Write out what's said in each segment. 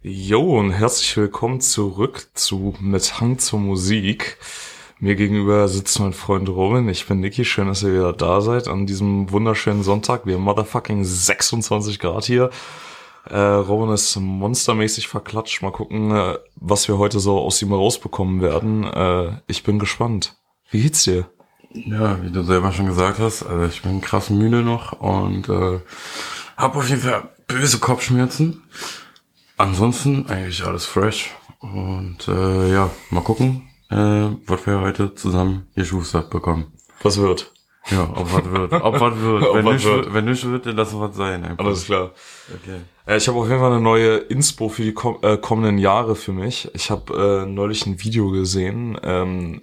Jo und herzlich willkommen zurück zu Mit Hang zur Musik. Mir gegenüber sitzt mein Freund Robin. Ich bin Niki. Schön, dass ihr wieder da seid an diesem wunderschönen Sonntag. Wir haben motherfucking 26 Grad hier. Äh, Robin ist monstermäßig verklatscht. Mal gucken, äh, was wir heute so aus ihm rausbekommen werden. Äh, ich bin gespannt. Wie geht's dir? Ja, wie du selber schon gesagt hast, also ich bin krass müde noch und äh, habe auf jeden Fall böse Kopfschmerzen. Ansonsten eigentlich alles fresh. Und äh, ja, mal gucken, äh, was wir heute zusammen geschustert bekommen. Was wird? Ja, ob was wird. Ob was wird. Ob wenn, was nicht, wird. wenn nicht wird, dann lassen wir was sein. Einfach. Alles klar. Okay. Äh, Ich habe auf jeden Fall eine neue Inspo für die kom äh, kommenden Jahre für mich. Ich habe äh, neulich ein Video gesehen. Ähm,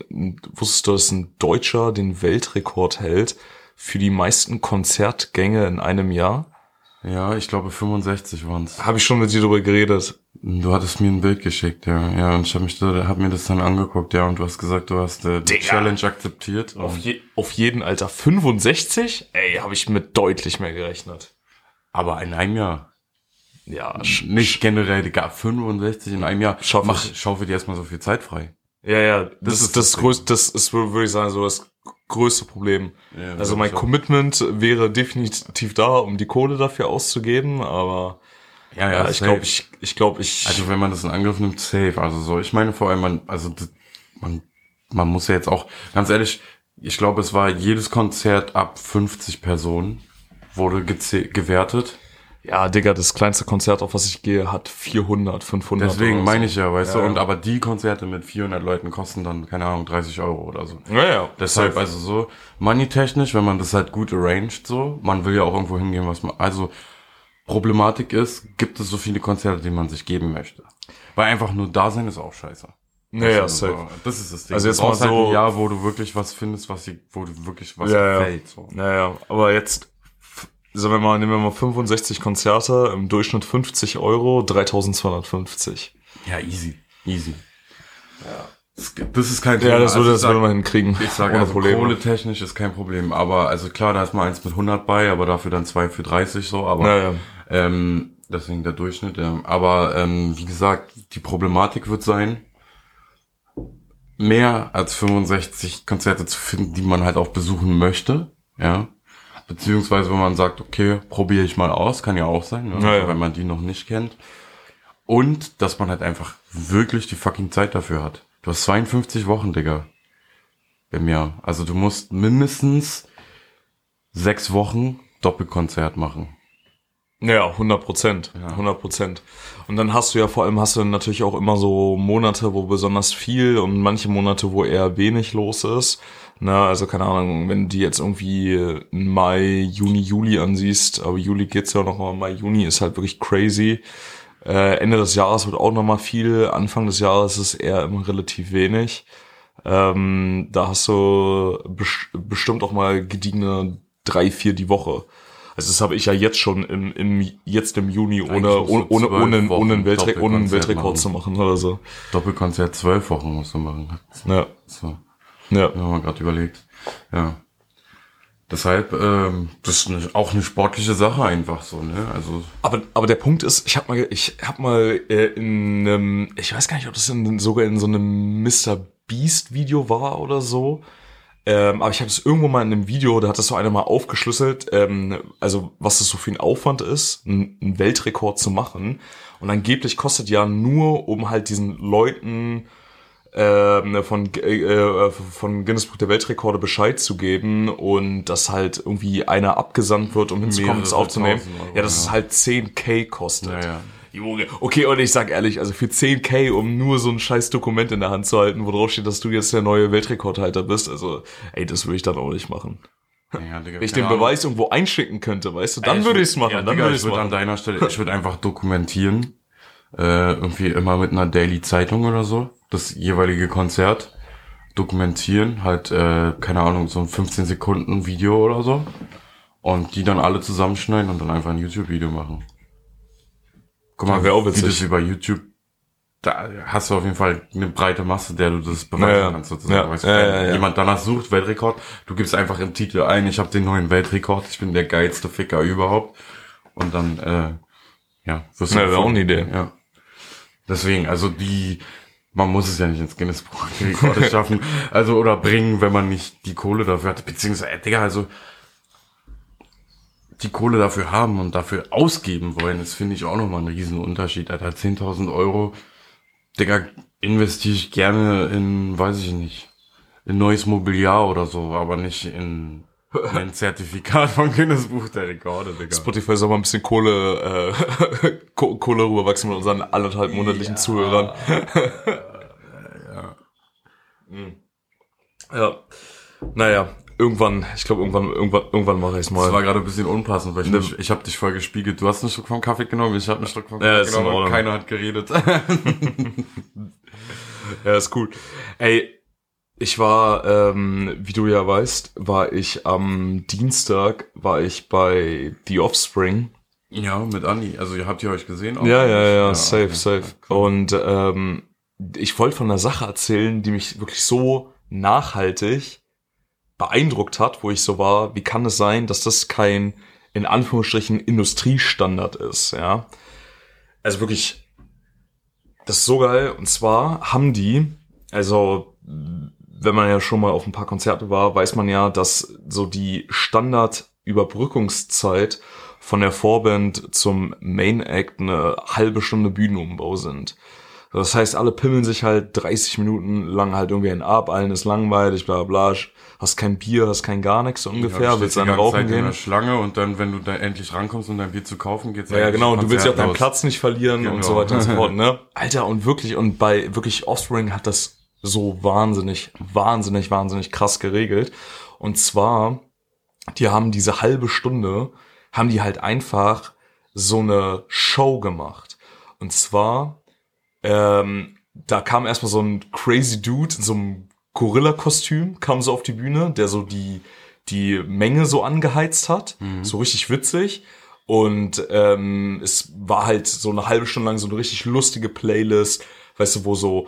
wusstest du, dass ein Deutscher den Weltrekord hält für die meisten Konzertgänge in einem Jahr? Ja, ich glaube 65 waren's. Habe ich schon mit dir darüber geredet. Du hattest mir ein Bild geschickt, ja. Ja, und ich habe mich da, hab mir das dann angeguckt, ja, und du hast gesagt, du hast äh, die Digga. Challenge akzeptiert. Auf, je auf jeden Alter 65? Ey, habe ich mit deutlich mehr gerechnet. aber in einem Jahr. Ja, Nicht generell, Digga, 65 in einem Jahr. Schaff Mach, ich. schaufe dir erstmal so viel Zeit frei. ja, ja, das, Das ist das größte, das ist, würde ich sagen, so das größte Problem. Ja, Also mein ich auch. Commitment wäre definitiv da, um die Kohle dafür auszugeben, aber Ja, ja, ich safe. glaube, ich, ich glaube, ich, Also wenn man das in Angriff nimmt, safe. Also so, ich meine vor allem, man, also man, man muss ja jetzt auch, ganz ehrlich, ich glaube, es war jedes Konzert ab 50 Personen wurde gewertet. Ja, Digga, das kleinste Konzert, auf was ich gehe, hat 400, 500. Deswegen meine ich ja, weißt Ja, du, ja. und aber die Konzerte mit 400 Leuten kosten dann, keine Ahnung, 30 Euro oder so. so. Ja, ja. Deshalb, also so, money-technisch, wenn man das halt gut arranged, so, man will ja auch irgendwo hingehen, was man, also, Problematik ist, gibt es so viele Konzerte, die man sich geben möchte. Weil einfach nur da sein ist auch scheiße. Naja, Also, safe. so, Das ist das Ding. Also jetzt mal halt so- ein Jahr, wo du wirklich was findest, was dir, wo du wirklich was Ja, gefällt, so. Naja, aber jetzt, sagen wir mal, nehmen wir mal 65 Konzerte, im Durchschnitt 50 Euro, 3250. Ja, easy. Easy. Ja. Das, das ist kein Ja, das Also würde, ich das sag- würde man hinkriegen. Ich sage, ohne also Probleme. kohletechnisch ist kein Problem, aber also klar, da ist mal eins mit 100 bei, aber dafür dann zwei für 30 so, aber Naja. ähm, deswegen der Durchschnitt, ja. Aber ähm, wie gesagt, die Problematik wird sein, mehr als 65 Konzerte zu finden, die man halt auch besuchen möchte, ja. Beziehungsweise, wenn man sagt, okay, probiere ich mal aus, kann ja auch sein, ne? Ja, ja. wenn man die noch nicht kennt. Und, dass man halt einfach wirklich die fucking Zeit dafür hat. Du hast 52 Wochen, Digga. Im Jahr. Also du musst mindestens sechs Wochen Doppelkonzert machen. Ja, 100 Prozent. 100 Prozent. Und dann hast du ja vor allem, hast du natürlich auch immer so Monate, wo besonders viel und manche Monate, wo eher wenig los ist. Na, also keine Ahnung, wenn du die jetzt irgendwie Mai, Juni, Juli ansiehst, aber Juli geht's ja noch mal, Mai, Juni ist halt wirklich crazy. Äh, Ende des Jahres wird auch noch mal viel, Anfang des Jahres ist eher immer relativ wenig. Ähm, da hast du bes bestimmt auch mal gediegene drei, vier die Woche. Also das habe ich ja jetzt schon im, im jetzt im Juni ohne ohne ohne ohne, ohne einen, Weltre ohne einen Weltrekord machen. zu machen oder so. Doppelkonzert zwölf Wochen musst du machen. Ja, So, ja. haben wir gerade überlegt. Ja. Deshalb, ähm, das ist eine, auch eine sportliche Sache einfach so, ne? Also, Aber, aber der Punkt ist, ich habe mal, ich habe mal äh, in einem, ich weiß gar nicht, ob das in, sogar in so einem Mr. Beast Video war oder so. Ähm, aber ich habe es irgendwo mal in einem Video, da hat das so einer mal aufgeschlüsselt, ähm, also was das so für ein Aufwand ist, einen Weltrekord zu machen. Und angeblich kostet ja nur, um halt diesen Leuten ähm, von, äh, von Guinness Buch der Weltrekorde Bescheid zu geben und dass halt irgendwie einer abgesandt wird, um hinzukommen, das aufzunehmen. Euro, ja, dass es ja. halt 10k kostet. Ja, ja. Okay, und ich sag ehrlich, also für 10k, um nur so ein scheiß Dokument in der Hand zu halten, wo drauf steht, dass du jetzt der neue Weltrekordhalter bist, also, ey, das würde ich dann auch nicht machen. ja, Digga, Wenn ich den Ahnung. Beweis irgendwo einschicken könnte, weißt du, dann Ey, würde würd- ich's machen, ja, dann Digga, würde ich würde an deiner Stelle, ich würde einfach dokumentieren, äh, irgendwie immer mit einer Daily Zeitung oder so, das jeweilige Konzert dokumentieren, halt, äh, keine Ahnung, so ein 15 Sekunden Video oder so und die dann alle zusammenschneiden und dann einfach ein YouTube-Video machen. Guck mal, Ja, wär auch wie das über YouTube, da hast du auf jeden Fall eine breite Masse, der du das beweisen Ja, kannst sozusagen. Ja, Weißt du, wenn jemand danach sucht, Weltrekord, du gibst einfach im Titel ein, ich habe den neuen Weltrekord, ich bin der geilste Ficker überhaupt. Und dann, äh, ja, wirst Ja, wäre auch eine. Idee. Ja. Deswegen, also die, man muss es ja nicht ins Guinness Buch Rekorde schaffen, also oder bringen, wenn man nicht die Kohle dafür hat, beziehungsweise, äh, Digga, also die Kohle dafür haben und dafür ausgeben wollen, das finde ich auch nochmal ein Riesenunterschied. Alter, 10.000 Euro, Digga, investiere ich gerne in, weiß ich nicht, in neues Mobiliar oder so, aber nicht in ein Zertifikat von Guinness Buch der Rekorde, Digga. Spotify soll mal ein bisschen Kohle, äh, Kohle rüberwachsen mit unseren anderthalb monatlichen Ja. Zuhörern. ja. Ja. Naja, irgendwann, ich glaube, irgendwann, irgendwann, irgendwann mache ich es Das war mal. gerade ein bisschen unpassend, weil ich, nicht, ich habe dich voll gespiegelt. Du hast einen Schluck vom Kaffee genommen, ich habe einen Schluck vom Ja, Kaffee in genommen und keiner hat geredet. Ja, ist cool. Ey, ich war, ähm, wie du ja weißt, war ich am Dienstag, war ich bei The Offspring. ja, mit Andi. Also ihr habt ihr euch gesehen? auch? Ja, ja, ja, okay. safe, safe. Und ähm, ich wollte von einer Sache erzählen, die mich wirklich so nachhaltig beeindruckt hat, wo ich so war, wie kann es sein, dass das kein, in Anführungsstrichen, Industriestandard ist, ja. Also wirklich, das ist so geil. Und zwar haben die, also wenn man ja schon mal auf ein paar Konzerte war, weiß man ja, dass so die Standardüberbrückungszeit von der Vorband zum Main Act eine halbe Stunde Bühnenumbau sind. Das heißt, alle pimmeln sich halt 30 Minuten lang halt irgendwie einen ab, allen ist langweilig, bla bla, hast kein Bier, hast kein gar nichts so ungefähr, Ja, willst dann rauchen Zeit in gehen. der Schlange und dann, wenn du da endlich rankommst und dein Bier zu kaufen, geht's Ja, ja, genau, und du willst ja auch deinen. Platz nicht verlieren Genau. und so weiter und so fort, ne? Alter, und wirklich, und bei wirklich Offspring hat das so wahnsinnig, wahnsinnig, wahnsinnig krass geregelt. Und zwar, die haben diese halbe Stunde, haben die halt einfach so eine Show gemacht. Und zwar, ähm, da kam erstmal so ein crazy Dude in so einem Gorilla-Kostüm, kam so auf die Bühne, der so die, die Menge so angeheizt hat. So richtig witzig. Und ähm, es war halt so eine halbe Stunde lang so eine richtig lustige Playlist, weißt du, wo so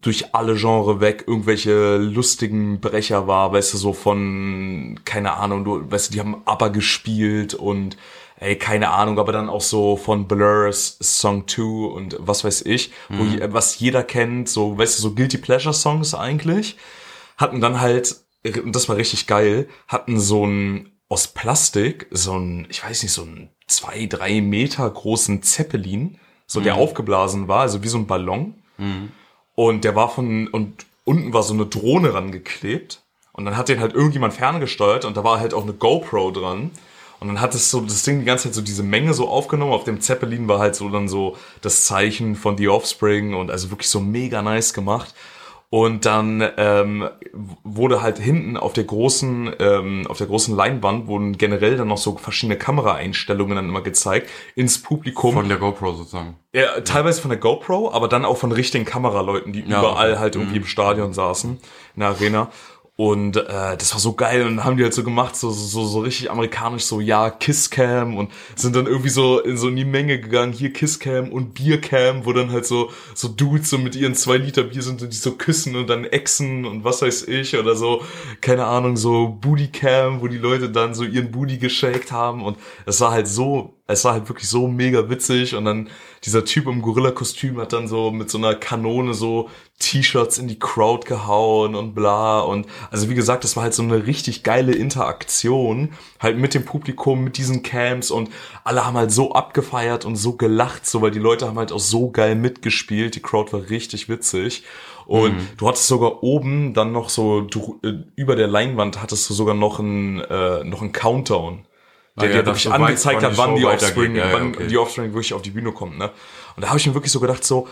durch alle Genre weg irgendwelche lustigen Brecher war, weißt du, so von, keine Ahnung, du, weißt du, die haben ABBA gespielt und ey, keine Ahnung, aber dann auch so von Blurs Song 2 und was weiß ich, wo, je- was jeder kennt, so, weißt du, so Guilty Pleasure Songs eigentlich, hatten dann halt, und das war richtig geil, hatten so ein, aus Plastik, so ein, ich weiß nicht, so ein zwei, drei Meter großen Zeppelin, so der aufgeblasen war, also wie so ein Ballon. Und der war von, und unten war so eine Drohne rangeklebt. Und dann hat den halt irgendjemand ferngesteuert und da war halt auch eine GoPro dran. Und dann hat es so das Ding die ganze Zeit so diese Menge so aufgenommen. Auf dem Zeppelin war halt so dann so das Zeichen von The Offspring und also wirklich so mega nice gemacht. Und dann ähm, wurde halt hinten auf der großen, ähm, auf der großen Leinwand wurden generell dann noch so verschiedene Kameraeinstellungen dann immer gezeigt ins Publikum. Von der GoPro sozusagen. Ja, teilweise von der GoPro, aber dann auch von richtigen Kameraleuten, die Ja, überall okay. halt irgendwie im Stadion saßen, in der Arena. Und äh, das war so geil. Und haben die halt so gemacht, so, so, so richtig amerikanisch, so ja, Kisscam. Und sind dann irgendwie so in so in die Menge gegangen, hier Kisscam und Biercam, wo dann halt so, so Dudes so mit ihren zwei Liter Bier sind und die so küssen und dann exen und was weiß ich oder so, keine Ahnung, so Bootycam, wo die Leute dann so ihren Booty geshakt haben. Und es war halt so, es war halt wirklich so mega witzig. Und dann dieser Typ im Gorilla-Kostüm hat dann so mit so einer Kanone so T-Shirts in die Crowd gehauen und bla und also wie gesagt, das war halt so eine richtig geile Interaktion halt mit dem Publikum, mit diesen Camps und alle haben halt so abgefeiert und so gelacht, so weil die Leute haben halt auch so geil mitgespielt, die Crowd war richtig witzig und du hattest sogar oben dann noch so du, äh, über der Leinwand hattest du sogar noch ein äh, noch ein Countdown der Ah ja, dir wirklich angezeigt wann hat, wann die. Offspring, Ja, ja, wann okay. die Offspring wirklich auf die Bühne kommt, ne? Und da habe ich mir wirklich so gedacht, so,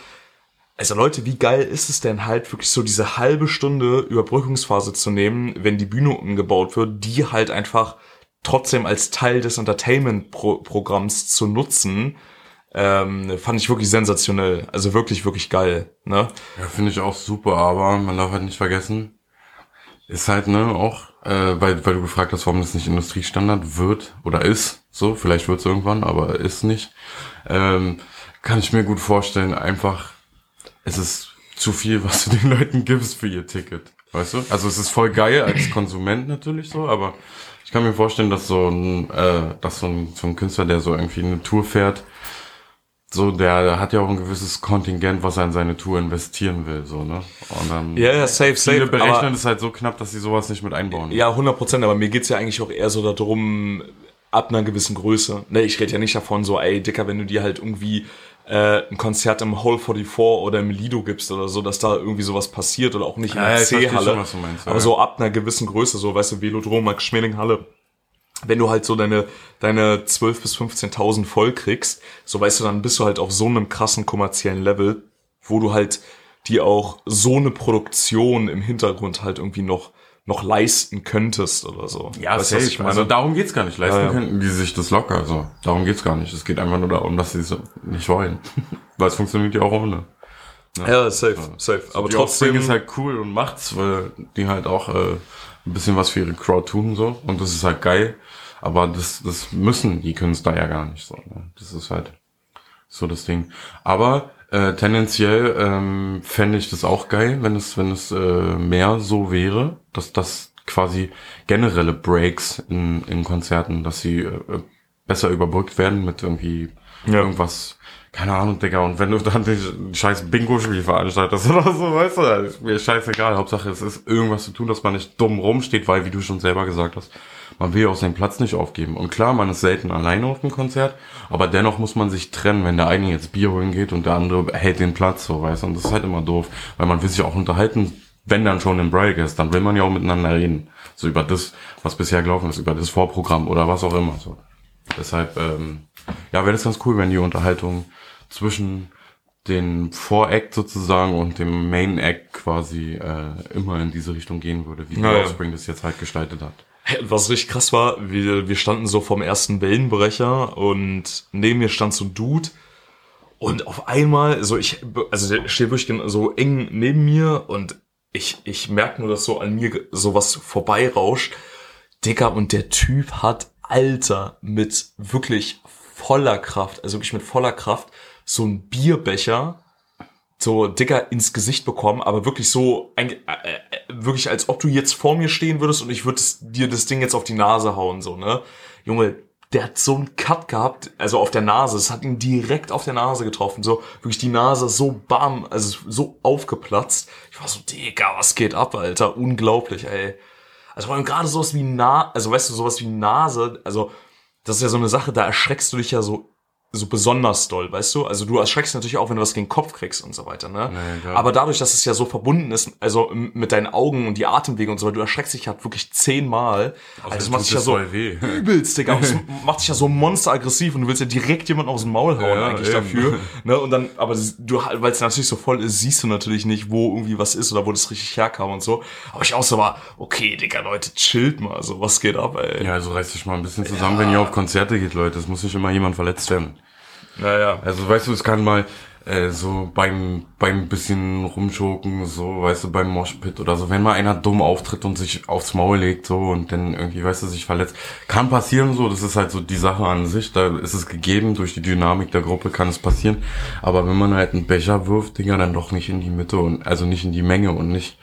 also Leute, wie geil ist es denn halt wirklich so diese halbe Stunde Überbrückungsphase zu nehmen, wenn die Bühne umgebaut wird, die halt einfach trotzdem als Teil des Entertainment-Programms zu nutzen, ähm, fand ich wirklich sensationell. Also wirklich, wirklich geil, ne? Ja, finde ich auch super, aber man darf halt nicht vergessen, ist halt, ne, auch, äh, weil, weil du gefragt hast, warum das nicht Industriestandard wird oder ist, so, vielleicht wird es irgendwann, aber ist nicht, ähm, kann ich mir gut vorstellen, einfach, es ist zu viel, was du den Leuten gibst für ihr Ticket, weißt du? Also es ist voll geil als Konsument natürlich so, aber ich kann mir vorstellen, dass so ein, äh, dass so ein, so ein Künstler, der so irgendwie eine Tour fährt, so, der hat ja auch ein gewisses Kontingent, was er in seine Tour investieren will, so, ne? Und dann. Ja, ja, safe, safe. Viele berechnen es halt so knapp, dass sie sowas nicht mit einbauen. Ja, 100 Prozent, aber mir geht's ja eigentlich auch eher so darum, ab einer gewissen Größe. Ne, ich rede ja nicht davon so, ey, Dicker, wenn du dir halt irgendwie äh, ein Konzert im Hall 44 oder im Lido gibst oder so, dass da irgendwie sowas passiert oder auch nicht in der Ja, C-Halle. Aber ja. so ab einer gewissen Größe, so, weißt du, Velodrom, Max Schmeling Halle, wenn du halt so deine, deine 12.000 bis 15.000 voll kriegst, so weißt du, dann bist du halt auf so einem krassen kommerziellen Level, wo du halt dir auch so eine Produktion im Hintergrund halt irgendwie noch, noch leisten könntest oder so. Ja, weißt safe. ich meine? Also darum geht's gar nicht. Leisten Ja, ja. könnten die sich das locker. Also darum geht's gar nicht. Es geht einfach nur darum, dass sie es nicht wollen. Weil es funktioniert ja auch ohne. ja, safe, safe. Aber die Offspring trotzdem, ist halt cool und macht's, weil die halt auch äh, ein bisschen was für ihre Crowd tun so und das ist halt geil. Aber das, das müssen die Künstler ja gar nicht so. Ne? Das ist halt so das Ding. Aber äh, tendenziell ähm, fände ich das auch geil, wenn es, wenn es äh, mehr so wäre, dass das quasi generelle Breaks in, in Konzerten, dass sie äh, besser überbrückt werden mit irgendwie Ja. irgendwas, keine Ahnung, Digga, und wenn du dann den scheiß Bingo-Spiel veranstaltest oder so, weißt du, ist mir scheißegal. Hauptsache, es ist irgendwas zu tun, dass man nicht dumm rumsteht, weil, wie du schon selber gesagt hast, man will ja auch seinen Platz nicht aufgeben. Und klar, man ist selten alleine auf dem Konzert, aber dennoch muss man sich trennen, wenn der eine jetzt Bier holen geht und der andere hält den Platz, so, weißt du, und das ist halt immer doof, weil man will sich auch unterhalten, wenn dann schon im Break ist, dann will man ja auch miteinander reden. So über das, was bisher gelaufen ist, über das Vorprogramm oder was auch immer, so. Deshalb, ähm, ja, wäre das ganz cool, wenn die Unterhaltung zwischen den Voract sozusagen und dem Main Act quasi äh, immer in diese Richtung gehen würde, wie ja. Offspring das jetzt halt gestaltet hat. Was richtig krass war, wir, wir standen so vom ersten Wellenbrecher und neben mir stand so ein Dude und auf einmal, so ich, also der steht wirklich so eng neben mir und ich, ich merke nur, dass so an mir sowas vorbeirauscht. Digga, und der Typ hat, Alter, mit wirklich voller Kraft, also wirklich mit voller Kraft, so ein Bierbecher so dicker ins Gesicht bekommen, aber wirklich so, äh, äh, wirklich als ob du jetzt vor mir stehen würdest und ich würde dir das Ding jetzt auf die Nase hauen, so, ne? Junge, der hat so einen Cut gehabt, also auf der Nase, es hat ihn direkt auf der Nase getroffen, so, wirklich die Nase so bam, also so aufgeplatzt. Ich war so, Digga, was geht ab, Alter? Unglaublich, ey. Also vor allem gerade sowas wie Na, also weißt du, sowas wie Nase, also das ist ja so eine Sache, da erschreckst du dich ja so so besonders doll, weißt du? Also du erschreckst natürlich auch, wenn du was gegen den Kopf kriegst und so weiter, ne? Ja, klar. Aber dadurch, dass es ja so verbunden ist, also mit deinen Augen und die Atemwege und so weiter, du erschreckst dich halt wirklich zehnmal. Also das macht dich ja so weh. übelst, Digga. Das macht dich ja so monsteraggressiv und du willst ja direkt jemanden aus dem Maul hauen Ja, eigentlich eben. dafür. Ne? Und dann, aber du, weil es natürlich so voll ist, siehst du natürlich nicht, wo irgendwie was ist oder wo das richtig herkam und so. Aber ich auch so war, okay, Digga, Leute, chillt mal, so, was geht ab, ey? Ja, also reißt dich mal ein bisschen zusammen, wenn ihr auf Konzerte geht, Leute. Es muss nicht immer jemand verletzt werden. Naja. Also weißt du, es kann mal äh, so beim beim bisschen rumschoken, so, weißt du, beim Moshpit oder so, wenn mal einer dumm auftritt und sich aufs Maul legt so und dann irgendwie, weißt du, sich verletzt. Kann passieren so, das ist halt so die Sache an sich, da ist es gegeben, durch die Dynamik der Gruppe kann es passieren. Aber wenn man halt einen Becher wirft, Digga, dann doch nicht in die Mitte und also nicht in die Menge und nicht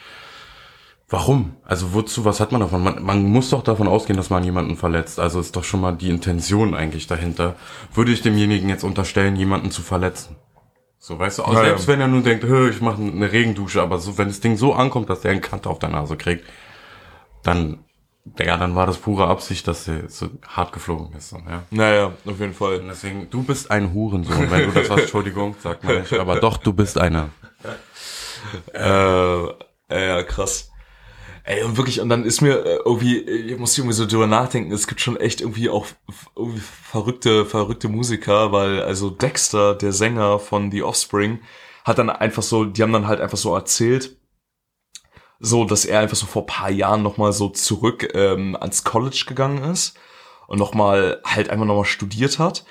Warum? Also wozu, was hat man davon? Man, man muss doch davon ausgehen, dass man jemanden verletzt. Also ist doch schon mal die Intention eigentlich dahinter. Würde ich demjenigen jetzt unterstellen, jemanden zu verletzen? So, weißt du, auch Ja, selbst ja. wenn er nur denkt, "Hö, ich mache eine Regendusche, aber so, wenn das Ding so ankommt, dass der einen Cut auf der Nase kriegt, dann, ja, dann war das pure Absicht, dass der so hart geflogen ist. So, ja. Naja, auf jeden Fall. Und deswegen, du bist ein Hurensohn. Wenn du das hast, Entschuldigung, sagt man nicht. Aber doch, du bist einer. Äh, ja, krass. Ey, und wirklich, und dann ist mir äh, irgendwie, ich muss irgendwie so drüber nachdenken, es gibt schon echt irgendwie auch irgendwie verrückte, verrückte Musiker, weil also Dexter, der Sänger von The Offspring, hat dann einfach so, die haben dann halt einfach so erzählt, so, dass er einfach so vor paar Jahren nochmal so zurück ähm, ans College gegangen ist und nochmal halt einfach nochmal studiert hat.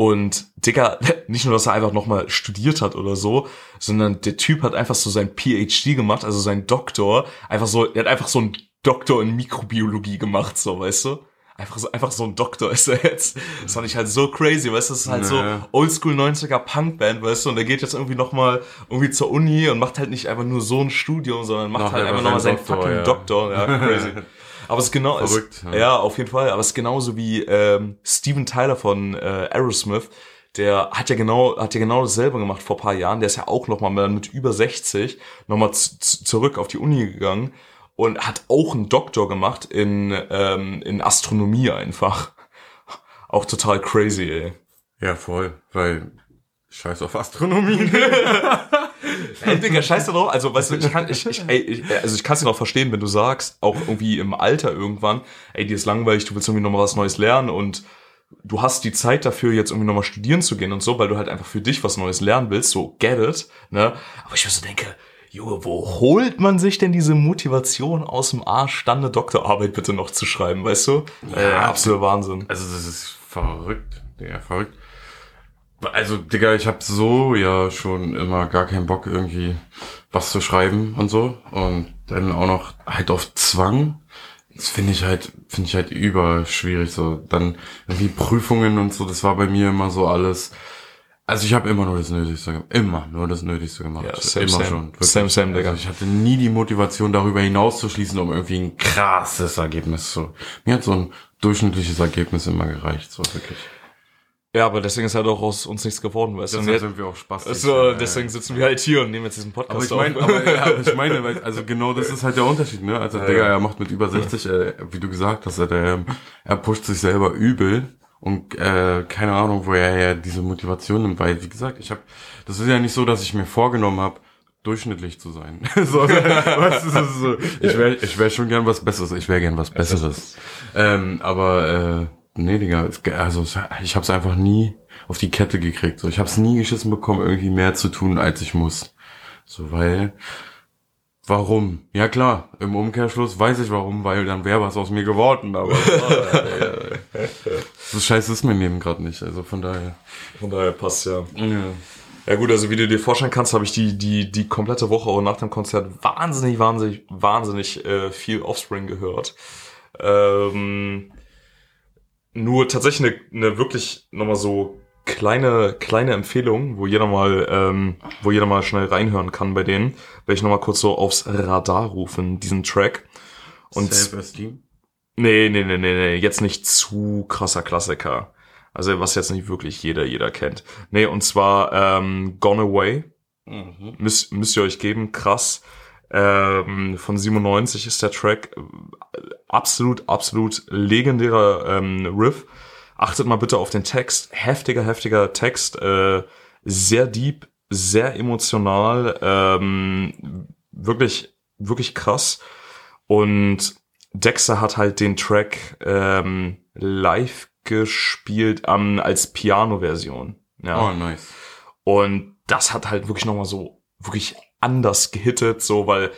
Und Digga, nicht nur, dass er einfach nochmal studiert hat oder so, sondern der Typ hat einfach so sein PhD gemacht, also sein Doktor, einfach so, er hat einfach so einen Doktor in Mikrobiologie gemacht, so, weißt du? Einfach so, einfach so ein Doktor ist er jetzt. Das fand ich halt so crazy, weißt du? Das ist halt Naja. so Oldschool 90er Punkband, weißt du? Und er geht jetzt irgendwie nochmal irgendwie zur Uni und macht halt nicht einfach nur so ein Studium, sondern macht Macht halt einfach nochmal seinen fucking ja. Doktor. Ja, crazy. Aber es ist genau, Verrückt, es, ja. ja. auf jeden Fall. Aber es ist genauso wie ähm, Steven Tyler von äh, Aerosmith, der hat ja genau, hat ja genau dasselbe gemacht vor paar Jahren. Der ist ja auch nochmal mit über 60 nochmal zurück auf die Uni gegangen und hat auch einen Doktor gemacht in, ähm, in Astronomie einfach. Auch total crazy, ey. Ja, voll, weil scheiß auf Astronomie. Ey, Digga, scheiß da drauf. Also, weißt du, ich kann, ich, ich, ey, ich, also ich kann es ja noch verstehen, wenn du sagst, auch irgendwie im Alter irgendwann, ey, dir ist langweilig, du willst irgendwie nochmal was Neues lernen und du hast die Zeit dafür, jetzt irgendwie nochmal studieren zu gehen und so, weil du halt einfach für dich was Neues lernen willst, so get it, ne? Aber ich mir so denke, Junge, wo holt man sich denn diese Motivation aus dem Arsch, dann eine Doktorarbeit bitte noch zu schreiben, weißt du? Ja, äh, absoluter Wahnsinn. Also das ist verrückt, ja, verrückt. Also, Digga, ich habe so ja schon immer gar keinen Bock, irgendwie was zu schreiben und so. Und dann auch noch halt auf Zwang. Das finde ich halt, finde ich halt überschwierig. So, dann irgendwie Prüfungen und so, das war bei mir immer so alles. Also ich habe immer nur das Nötigste gemacht. Immer nur das Nötigste gemacht. Ja, same, immer same. schon. Wirklich. Same, same, Digga. Also ich hatte nie die Motivation, darüber hinaus zu schließen, um irgendwie ein krasses Ergebnis zu. Mir hat so ein durchschnittliches Ergebnis immer gereicht, so wirklich. Ja, aber deswegen ist halt auch aus uns nichts geworden, weißt du. Deswegen sind wir auch Spaß. Also, deswegen sitzen wir halt hier und nehmen jetzt diesen Podcast aber ich mein, aber, ja, aber ich meine, weil, also genau das ist halt der Unterschied, ne? Also, ja, Digga, er macht mit über 60, äh, wie du gesagt hast, er, er pusht sich selber übel und äh, keine Ahnung, wo er ja diese Motivation nimmt, weil, wie gesagt, ich habe, das ist ja nicht so, dass ich mir vorgenommen habe, durchschnittlich zu sein. so, weißt du, so, ich wäre ich wär schon gern was Besseres, ich wäre gern was Besseres. Ähm, aber äh, Nee, Digga, also ich hab's einfach nie auf die Kette gekriegt. So, ich hab's nie geschissen bekommen, irgendwie mehr zu tun, als ich muss. So, weil, warum? Ja klar, im Umkehrschluss weiß ich warum, weil dann wäre was aus mir geworden, aber so scheiße ist mein Leben gerade nicht, also von daher. Von daher passt ja. ja. Ja gut, also wie du dir vorstellen kannst, habe ich die, die, die komplette Woche auch nach dem Konzert wahnsinnig, wahnsinnig, wahnsinnig äh, viel Offspring gehört. Ähm, nur tatsächlich eine, eine wirklich nochmal so kleine, kleine Empfehlung, wo jeder mal, ähm, wo jeder mal schnell reinhören kann bei denen, werde ich nochmal kurz so aufs Radar rufen, diesen Track. Und Self-Esteem? Nee, nee, nee, nee, nee, jetzt nicht zu krasser Klassiker. Also was jetzt nicht wirklich jeder, jeder kennt. Nee, und zwar ähm, Gone Away. Mhm. Müsst, müsst ihr euch geben, krass. Ähm, von 97 ist der Track absolut, absolut legendärer ähm, Riff. Achtet mal bitte auf den Text. Heftiger, heftiger Text. Äh, sehr deep, sehr emotional. Ähm, wirklich, wirklich krass. Und Dexter hat halt den Track ähm, live gespielt ähm, als Piano-Version. Ja. Oh, nice. Und das hat halt wirklich nochmal so wirklich anders gehittet, so weil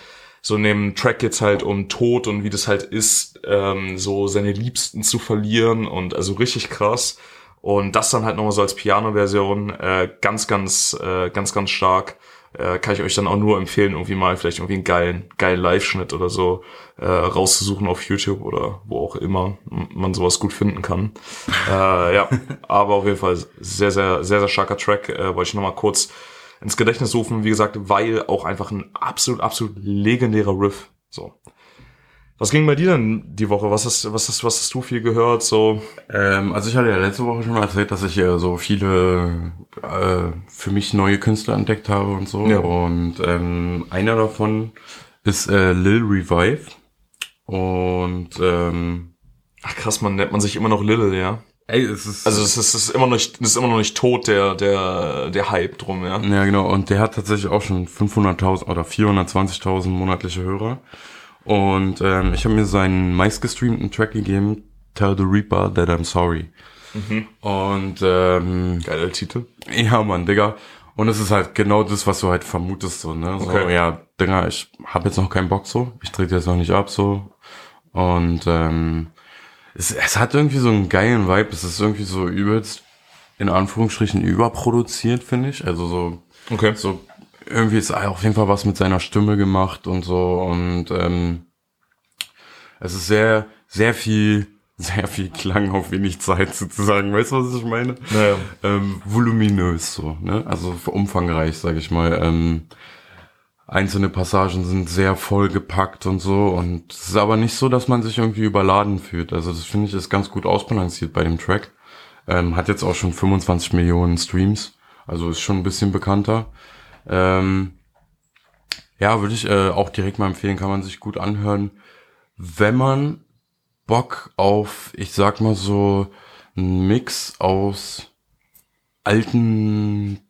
so in dem Track geht's halt um Tod und wie das halt ist, ähm, so seine Liebsten zu verlieren und also richtig krass. Und das dann halt nochmal so als Piano-Version, äh, ganz, ganz, äh, ganz, ganz stark. Äh, kann ich euch dann auch nur empfehlen, irgendwie mal vielleicht irgendwie einen geilen, geilen Live-Schnitt oder so äh, rauszusuchen auf YouTube oder wo auch immer man sowas gut finden kann. äh, ja, aber auf jeden Fall sehr, sehr, sehr, sehr starker Track. Äh, wollte ich nochmal kurz ins Gedächtnis rufen, wie gesagt, weil auch einfach ein absolut, absolut legendärer Riff. So. Was ging bei dir denn die Woche? Was hast, was hast, was hast du viel gehört? So? Ähm, also ich hatte ja letzte Woche schon erzählt, dass ich ja so viele äh, für mich neue Künstler entdeckt habe und so. Ja. Und ähm, einer davon ist äh, Lil Revive. Und ähm, Ach krass, man nennt man sich immer noch Lil, ja. Ey, es ist also es ist, es ist immer noch nicht, es ist immer noch nicht tot der der der Hype drum, ja. Ja genau und der hat tatsächlich auch schon 500.000 oder 420.000 monatliche Hörer und ähm, ich habe mir seinen meistgestreamten Track gegeben, Tell the Reaper that I'm sorry. Mhm. Und ähm, geiler Titel. Ja Mann, Digga. Und es ist halt genau das, was du halt vermutest so ne. So, okay. ja, Digga, ich habe jetzt noch keinen Bock so, ich trete jetzt noch nicht ab so und ähm, es, es hat irgendwie so einen geilen Vibe. Es ist irgendwie so übelst, in Anführungsstrichen, überproduziert, finde ich. Also so, okay. so irgendwie ist auf jeden Fall was mit seiner Stimme gemacht und so. Und ähm, es ist sehr, sehr viel, sehr viel Klang auf wenig Zeit sozusagen. Weißt du, was ich meine? Naja. Ähm, voluminös so, ne? Also umfangreich, sage ich mal. Ähm, einzelne Passagen sind sehr vollgepackt und so und es ist aber nicht so, dass man sich irgendwie überladen fühlt. Also das finde ich ist ganz gut ausbalanciert bei dem Track. Ähm, hat jetzt auch schon 25 Millionen Streams. Also ist schon ein bisschen bekannter. Ähm, ja, würde ich äh, auch direkt mal empfehlen, kann man sich gut anhören. Wenn man Bock auf, ich sag mal so, einen Mix aus alten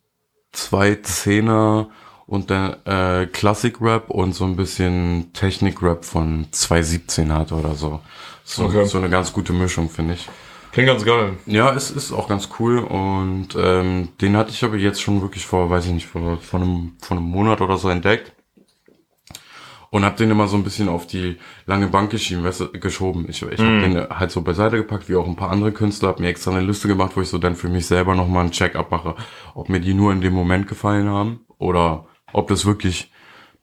zwei Zehner und der äh, Classic Rap und so ein bisschen Technik Rap von 2017 hat oder so. So, Okay. so eine ganz gute Mischung, finde ich. Klingt ganz geil. Ja, es ist auch ganz cool und ähm, den hatte ich aber jetzt schon wirklich vor, weiß ich nicht, vor, vor, einem, vor einem Monat oder so entdeckt. Und hab den immer so ein bisschen auf die lange Bank geschieben, weißt du, geschoben. Ich, ich hab den halt so beiseite gepackt, wie auch ein paar andere Künstler, hab mir extra eine Liste gemacht, wo ich so dann für mich selber nochmal einen Check-up mache, ob mir die nur in dem Moment gefallen haben oder ob das wirklich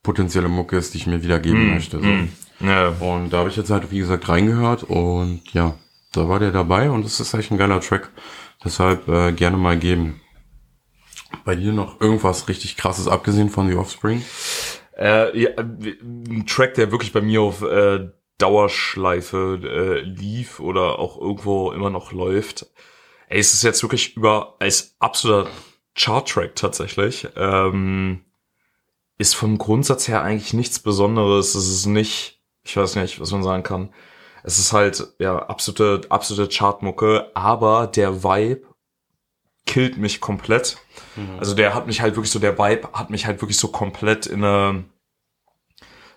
potenzielle Mucke ist, die ich mir wiedergeben möchte. So. Ja. Und da habe ich jetzt halt, wie gesagt, reingehört und ja, da war der dabei und es ist echt ein geiler Track. Deshalb äh, gerne mal geben. Bei dir noch irgendwas richtig krasses, abgesehen von The Offspring? Äh, ja, ein Track, der wirklich bei mir auf äh, Dauerschleife äh, lief oder auch irgendwo immer noch läuft. Ey, es ist jetzt wirklich über als absoluter Chart-Track tatsächlich. Ähm, ist vom Grundsatz her eigentlich nichts Besonderes. Es ist nicht, ich weiß nicht, was man sagen kann. Es ist halt ja absolute absolute Chartmucke, aber der Vibe killt mich komplett. Also der hat mich halt wirklich so, der Vibe hat mich halt wirklich so komplett in eine,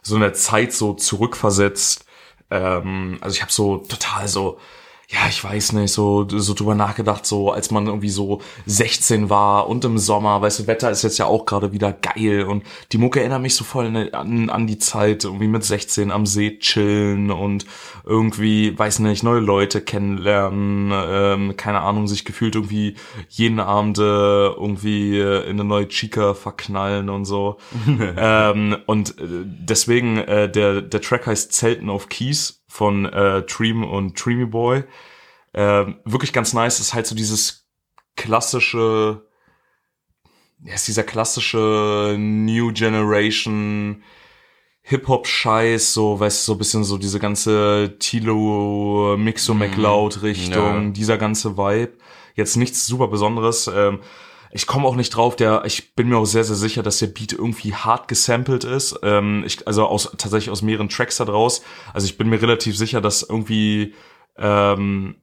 so eine Zeit so zurückversetzt. Ähm, also ich habe so total so, ja, ich weiß nicht, so, so drüber nachgedacht, so als man irgendwie so 16 war und im Sommer, weißt du, Wetter ist jetzt ja auch gerade wieder geil und die Mucke erinnert mich so voll ne- an, an die Zeit, irgendwie mit 16 am See chillen und irgendwie, weiß nicht, neue Leute kennenlernen, ähm, keine Ahnung, sich gefühlt irgendwie jeden Abend äh, irgendwie äh, in eine neue Chica verknallen und so. ähm, und äh, deswegen, äh, der, der Track heißt Zelten auf Keys von äh, Dream und Dreamy Boy. Ähm, wirklich ganz nice, ist halt so dieses klassische, ja, ist dieser klassische New Generation Hip-Hop-Scheiß, so, weißt du, so ein bisschen so diese ganze Tilo, Mixo McLeod-Richtung, ja. dieser ganze Vibe. Jetzt nichts super Besonderes. Ähm, ich komme auch nicht drauf, der, ich bin mir auch sehr, sehr sicher, dass der Beat irgendwie hart gesampelt ist. Ähm, ich, also aus, tatsächlich aus mehreren Tracks da draus. Also ich bin mir relativ sicher, dass irgendwie, ähm,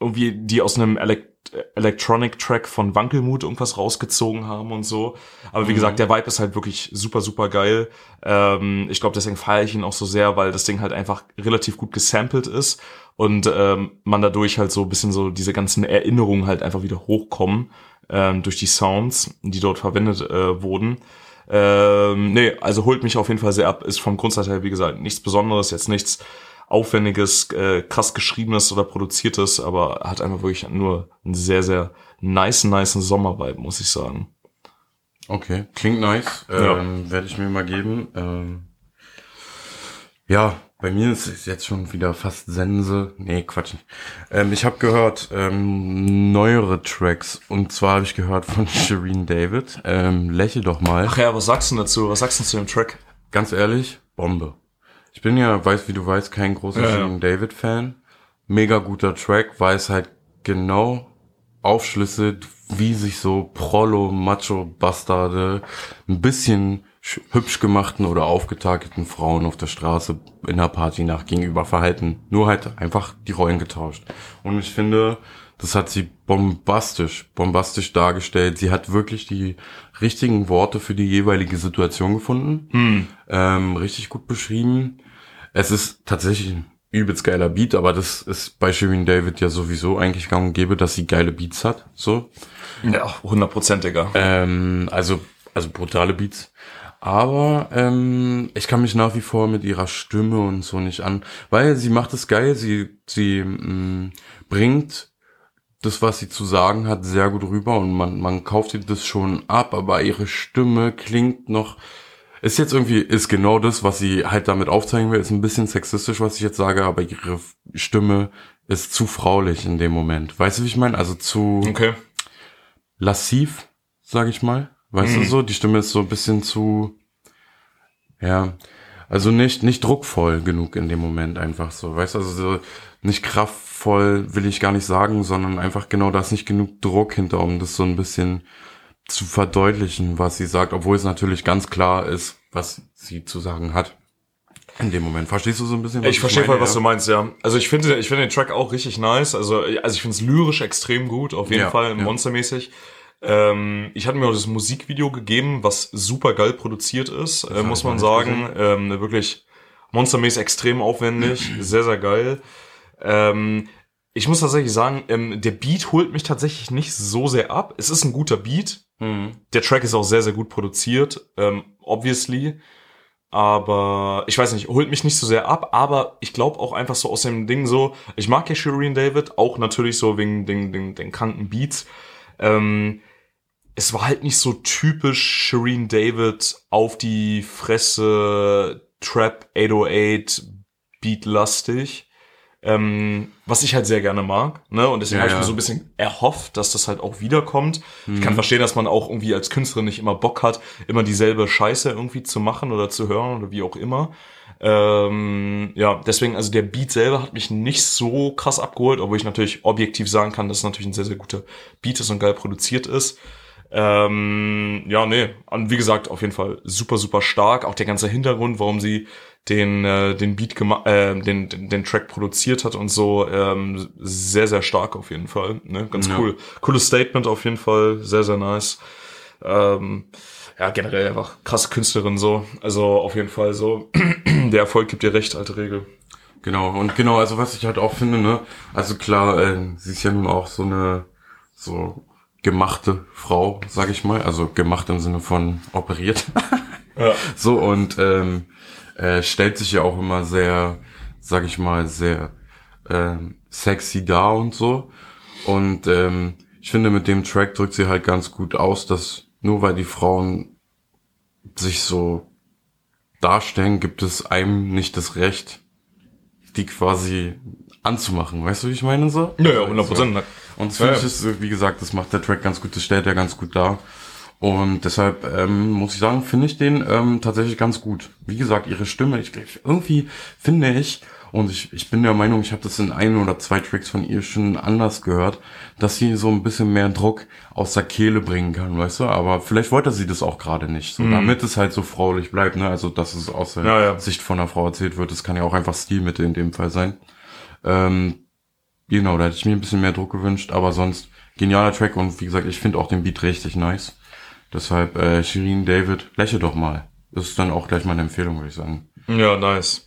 irgendwie die aus einem Elekt Electronic-Track von Wankelmut irgendwas rausgezogen haben und so. Aber wie gesagt, der Vibe ist halt wirklich super, super geil. Ähm, ich glaube, deswegen feiere ich ihn auch so sehr, weil das Ding halt einfach relativ gut gesampelt ist und ähm, man dadurch halt so ein bisschen so diese ganzen Erinnerungen halt einfach wieder hochkommen ähm, durch die Sounds, die dort verwendet äh, wurden. Ähm, nee, also holt mich auf jeden Fall sehr ab. Ist vom Grundsatz her, wie gesagt, nichts Besonderes, jetzt nichts aufwendiges, äh, krass geschriebenes oder produziertes, aber hat einfach wirklich nur einen sehr, sehr nice, nice Sommervibe, muss ich sagen. Okay, klingt nice. Ja. Ähm, Werde ich mir mal geben. Ähm, ja, bei mir ist es jetzt schon wieder fast Sense. Nee, Quatsch. nicht. Ähm, ich habe gehört ähm, neuere Tracks. Und zwar habe ich gehört von Shireen David. Ähm, Lächel doch mal. Ach ja, was sagst du dazu? Was sagst du zu dem Track? Ganz ehrlich, Bombe. Ich bin ja, weiß wie du weißt, kein großer Ja, ja. Shireen David Fan. Mega guter Track, weiß halt genau aufschlüsselt, wie sich so Prollo, Macho, Bastarde ein bisschen sch- hübsch gemachten oder aufgetakelten Frauen auf der Straße in der Party nach gegenüber verhalten. Nur halt einfach die Rollen getauscht. Und ich finde, das hat sie bombastisch, bombastisch dargestellt. Sie hat wirklich die richtigen Worte für die jeweilige Situation gefunden. Ähm, richtig gut beschrieben. Es ist tatsächlich ein übelst geiler Beat, aber das ist bei Shirin David ja sowieso eigentlich gang und gäbe, dass sie geile Beats hat. So. Ja, hundertprozentiger. Ähm, also, also brutale Beats. Aber ähm, ich kann mich nach wie vor mit ihrer Stimme und so nicht an, weil sie macht es geil, sie, sie mh, bringt das, was sie zu sagen hat, sehr gut rüber und man, man kauft ihr das schon ab, aber ihre Stimme klingt noch, ist jetzt irgendwie, ist genau das, was sie halt damit aufzeigen will, ist ein bisschen sexistisch, was ich jetzt sage, aber ihre Stimme ist zu fraulich in dem Moment. Weißt du, wie ich meine? Also zu Okay. lassiv, sag ich mal. Weißt du so? Die Stimme ist so ein bisschen zu, ja. Also nicht, nicht druckvoll genug in dem Moment einfach so. Weißt du, also so nicht kraftvoll will ich gar nicht sagen, sondern einfach genau das nicht genug Druck hinter, um das so ein bisschen zu verdeutlichen, was sie sagt, obwohl es natürlich ganz klar ist, was sie zu sagen hat. In dem Moment. Verstehst du so ein bisschen? Was ich, ich verstehe voll, was du meinst, ja. Also ich finde, ich finde den Track auch richtig nice. Also, also ich finde es lyrisch extrem gut, auf jeden ja, Fall, ja. monstermäßig. Ähm, ich hatte mir auch das Musikvideo gegeben, was super geil produziert ist, äh, muss man sagen. Ähm, wirklich monstermäßig extrem aufwendig, sehr, sehr geil. Ähm, ich muss tatsächlich sagen, ähm, der Beat holt mich tatsächlich nicht so sehr ab. Es ist ein guter Beat. Mhm. Der Track ist auch sehr, sehr gut produziert, ähm, obviously. Aber ich weiß nicht, holt mich nicht so sehr ab, aber ich glaube auch einfach so aus dem Ding so, ich mag ja Shireen David, auch natürlich so wegen den, den, den kranken Beats. Ähm, es war halt nicht so typisch Shireen David auf die Fresse Trap 808 Beat lastig. Ähm, was ich halt sehr gerne mag, ne? Und deswegen ja, habe ich mir so ein bisschen erhofft, dass das halt auch wiederkommt. Mhm. Ich kann mhm. verstehen, dass man auch irgendwie als Künstlerin nicht immer Bock hat, immer dieselbe Scheiße irgendwie zu machen oder zu hören oder wie auch immer. Ähm, ja, deswegen, also der Beat selber hat mich nicht so krass abgeholt, obwohl ich natürlich objektiv sagen kann, dass es natürlich ein sehr, sehr guter Beat ist und geil produziert ist. Ähm, ja, nee, und wie gesagt, auf jeden Fall super, super stark. Auch der ganze Hintergrund, warum sie den äh, den Beat gemacht, äh, den, den den Track produziert hat und so ähm, sehr sehr stark auf jeden Fall ne? Ganz ja. cool. Cooles Statement auf jeden Fall sehr sehr nice. Ähm, ja generell einfach krasse Künstlerin so. Also auf jeden Fall so. Der Erfolg gibt dir recht alte Regel. Genau und genau also was ich halt auch finde ne also klar äh, sie ist ja nun auch so eine so gemachte Frau sag ich mal also gemacht im Sinne von operiert ja. so und ähm, äh, stellt sich ja auch immer sehr, sag ich mal, sehr äh, sexy dar und so. Und ähm, ich finde, mit dem Track drückt sie halt ganz gut aus, dass nur weil die Frauen sich so darstellen, gibt es einem nicht das Recht, die quasi anzumachen. Weißt du, wie ich meine so? Ja, ja, 100 Prozent. Und das ja, finde ich, ist, wie gesagt, das macht der Track ganz gut, das stellt er ganz gut dar. Und deshalb ähm, muss ich sagen, finde ich den ähm, tatsächlich ganz gut. Wie gesagt, ihre Stimme, ich irgendwie finde ich, und ich, ich bin der Meinung, ich habe das in ein oder zwei Tracks von ihr schon anders gehört, dass sie so ein bisschen mehr Druck aus der Kehle bringen kann, weißt du? Aber vielleicht wollte sie das auch gerade nicht, so, mm. damit es halt so fraulich bleibt, ne? Also, dass es aus der ja, ja. Sicht von einer Frau erzählt wird, das kann ja auch einfach Stilmittel in dem Fall sein. Ähm, genau, da hätte ich mir ein bisschen mehr Druck gewünscht, aber sonst genialer Track und wie gesagt, ich finde auch den Beat richtig nice. Deshalb, äh, Shirin David, lächle doch mal. Das ist dann auch gleich meine Empfehlung, würde ich sagen. Ja, nice.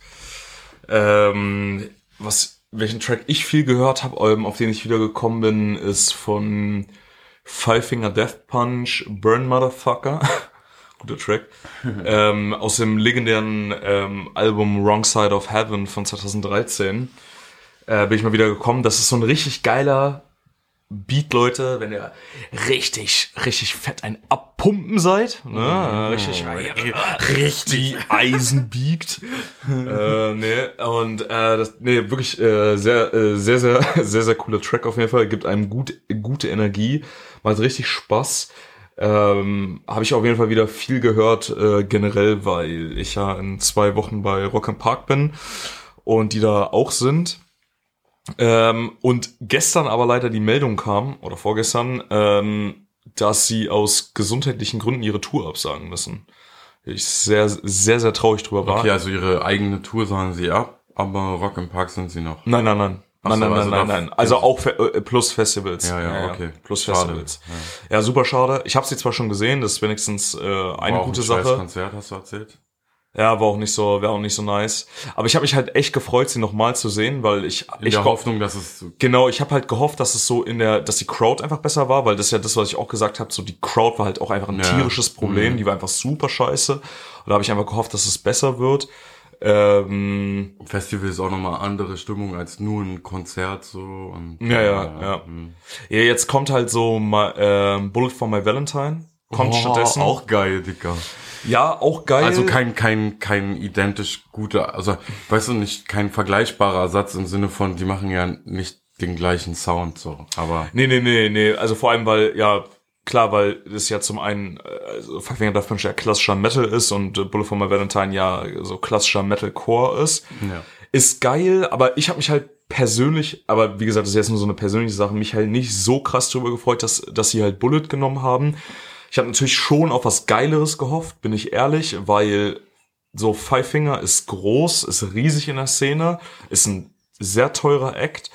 Ähm, was, welchen Track ich viel gehört habe, auf den ich wieder gekommen bin, ist von Five Finger Death Punch, Burn Motherfucker. Guter Track. ähm, aus dem legendären ähm, Album Wrong Side of Heaven von 2013 äh, bin ich mal wieder gekommen. Das ist so ein richtig geiler Beat, Leute, wenn ihr richtig, richtig fett ein Abpumpen seid, ne? Oh, richtig, richtig Eisen biegt. äh, nee, und äh, das, nee, wirklich äh, sehr, äh, sehr, sehr, sehr, sehr cooler Track auf jeden Fall. Gibt einem gut, gute Energie, macht richtig Spaß. Ähm, Habe ich auf jeden Fall wieder viel gehört, äh, generell, weil ich ja in zwei Wochen bei Rock am Park bin und die da auch sind. Ähm, und gestern aber leider die Meldung kam, oder vorgestern, ähm, dass sie aus gesundheitlichen Gründen ihre Tour absagen müssen. Ich sehr, sehr, sehr traurig drüber war. Okay, also ihre eigene Tour sagen sie ab, aber Rock im Park sind sie noch. Nein, nein, nein. Nein, nein, also nein, nein, nein. Also auch äh, plus Festivals. Ja, ja, okay. Plus. Festivals. Ja. super schade. Ich habe sie zwar schon gesehen, das ist wenigstens äh, eine gute ein Sache. Konzert hast du erzählt? Ja, war auch nicht so, wäre auch nicht so nice. Aber ich habe mich halt echt gefreut, sie nochmal zu sehen, weil ich in ich der Hoffnung, dass es genau, ich habe halt gehofft, dass es so in der, dass die Crowd einfach besser war, weil das ist ja das, was ich auch gesagt habe, so die Crowd war halt auch einfach ein ja. tierisches Problem, mhm. die war einfach super scheiße. Und da habe ich einfach gehofft, dass es besser wird. Ähm, Festival ist auch nochmal andere Stimmung als nur ein Konzert so. Und, ja, ja, ja. Ja, mhm. ja jetzt kommt halt so my, äh, Bullet for My Valentine. Kommt oh, stattdessen. Auch geil, Dicker. Ja, auch geil. Also kein, kein, kein identisch guter, also weißt du nicht, kein vergleichbarer Satz im Sinne von, die machen ja nicht den gleichen Sound so, aber. Nee, nee, nee, nee. Also vor allem, weil, ja, klar, weil das ja zum einen, also Five Finger Death Punch ja klassischer Metal ist und äh, Bullet for My Valentine ja so klassischer Metalcore ist. Ja. Ist geil, aber ich habe mich halt persönlich, aber wie gesagt, das ist jetzt nur so eine persönliche Sache, mich halt nicht so krass darüber gefreut, dass, dass sie halt Bullet genommen haben. Ich habe natürlich schon auf was Geileres gehofft, bin ich ehrlich, weil so Five Finger ist groß, ist riesig in der Szene, ist ein sehr teurer Act.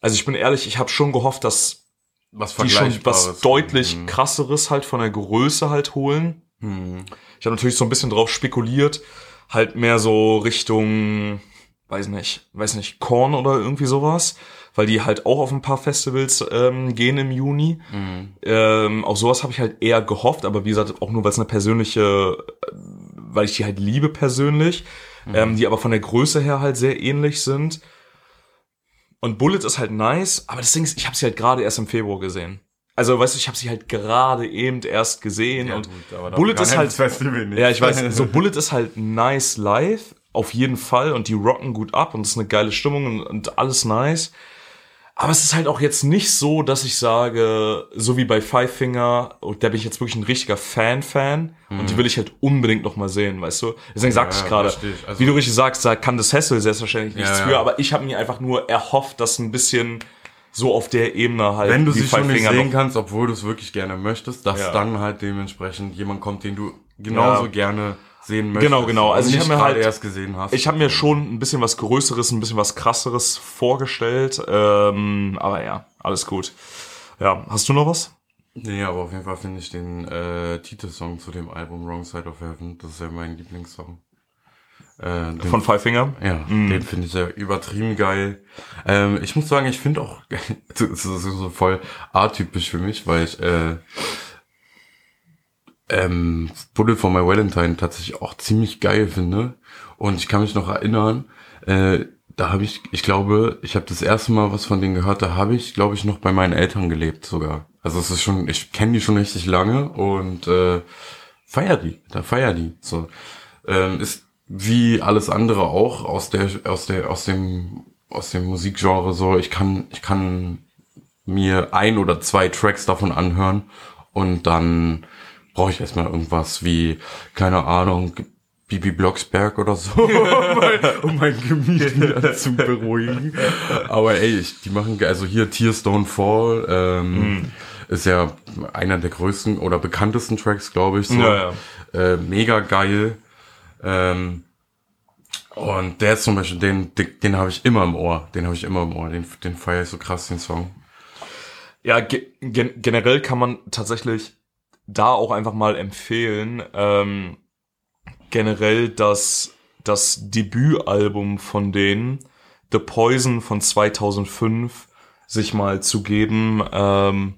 Also ich bin ehrlich, ich habe schon gehofft, dass Was die schon was deutlich Mhm. krasseres halt von der Größe halt holen. Mhm. Ich habe natürlich so ein bisschen drauf spekuliert, halt mehr so Richtung, weiß nicht, weiß nicht, Korn oder irgendwie sowas, weil die halt auch auf ein paar Festivals ähm, gehen im Juni. Mhm. Ähm, auf sowas habe ich halt eher gehofft, aber wie gesagt, auch nur weil es eine persönliche, äh, weil ich die halt liebe persönlich, ähm, die aber von der Größe her halt sehr ähnlich sind. Und Bullet ist halt nice, aber das Ding ist, ich habe sie halt gerade erst im Februar gesehen. Also, weißt du, ich habe sie halt gerade eben erst gesehen Ja, und gut, Bullet ist halt ja, ich weiß, so Bullet ist halt nice live, auf jeden Fall, und die rocken gut ab und es ist eine geile Stimmung und, und alles nice. Aber es ist halt auch jetzt nicht so, dass ich sage, so wie bei Five Finger, oh, da bin ich jetzt wirklich ein richtiger Fan-Fan und die will ich halt unbedingt noch mal sehen, weißt du? Deswegen sagte Mhm. Ja, ich gerade. Also- wie du richtig sagst, da kann das Hessel selbstverständlich nichts Ja, für, ja. aber ich habe mir einfach nur erhofft, dass ein bisschen so auf der Ebene halt Wenn du sie schon nicht sehen kannst, obwohl du es wirklich gerne möchtest, dass dann halt dementsprechend jemand kommt, den du genauso gerne sehen möchtest. Genau, genau. Also ich nicht hab mir halt- erst gesehen hast. Ich habe mir schon ein bisschen was Größeres, ein bisschen was Krasseres vorgestellt. Ähm, aber ja, alles gut. Ja, hast du noch was? Nee, aber auf jeden Fall finde ich den äh, Titelsong zu dem Album Wrong Side of Heaven, das ist ja mein Lieblingssong. Äh, den, Von Five Finger? ja, den finde ich ja übertrieben geil. Ähm, ich muss sagen, ich finde auch, das ist so voll atypisch für mich, weil ich äh, ähm, Bullet for My Valentine tatsächlich auch ziemlich geil finde. Und ich kann mich noch erinnern, äh, da habe ich, ich glaube, ich habe das erste Mal was von denen gehört, da habe ich, glaube ich, noch bei meinen Eltern gelebt sogar. Also es ist schon, ich kenne die schon richtig lange und äh, feier die, da feier die. So ähm, ist wie alles andere auch aus der, aus der, aus dem, aus dem Musikgenre so. Ich kann, ich kann mir ein oder zwei Tracks davon anhören und dann brauche ich erstmal irgendwas wie, keine Ahnung, Bibi Blocksberg oder so, um mein- Gemüt wieder zu beruhigen. Aber ey, ich, die machen, also hier Tears Don't Fall, ähm, ist ja einer der größten oder bekanntesten Tracks, glaube ich. So. Ja, Äh, mega geil. Ähm, und der ist zum Beispiel, den, den, den habe ich immer im Ohr. Den habe ich immer im Ohr. Den, den feiere ich so krass, den Song. Ja, ge gen generell kann man tatsächlich da auch einfach mal empfehlen, ähm, generell das, das Debütalbum von denen, The Poison von 2005, sich mal zu geben. Ähm,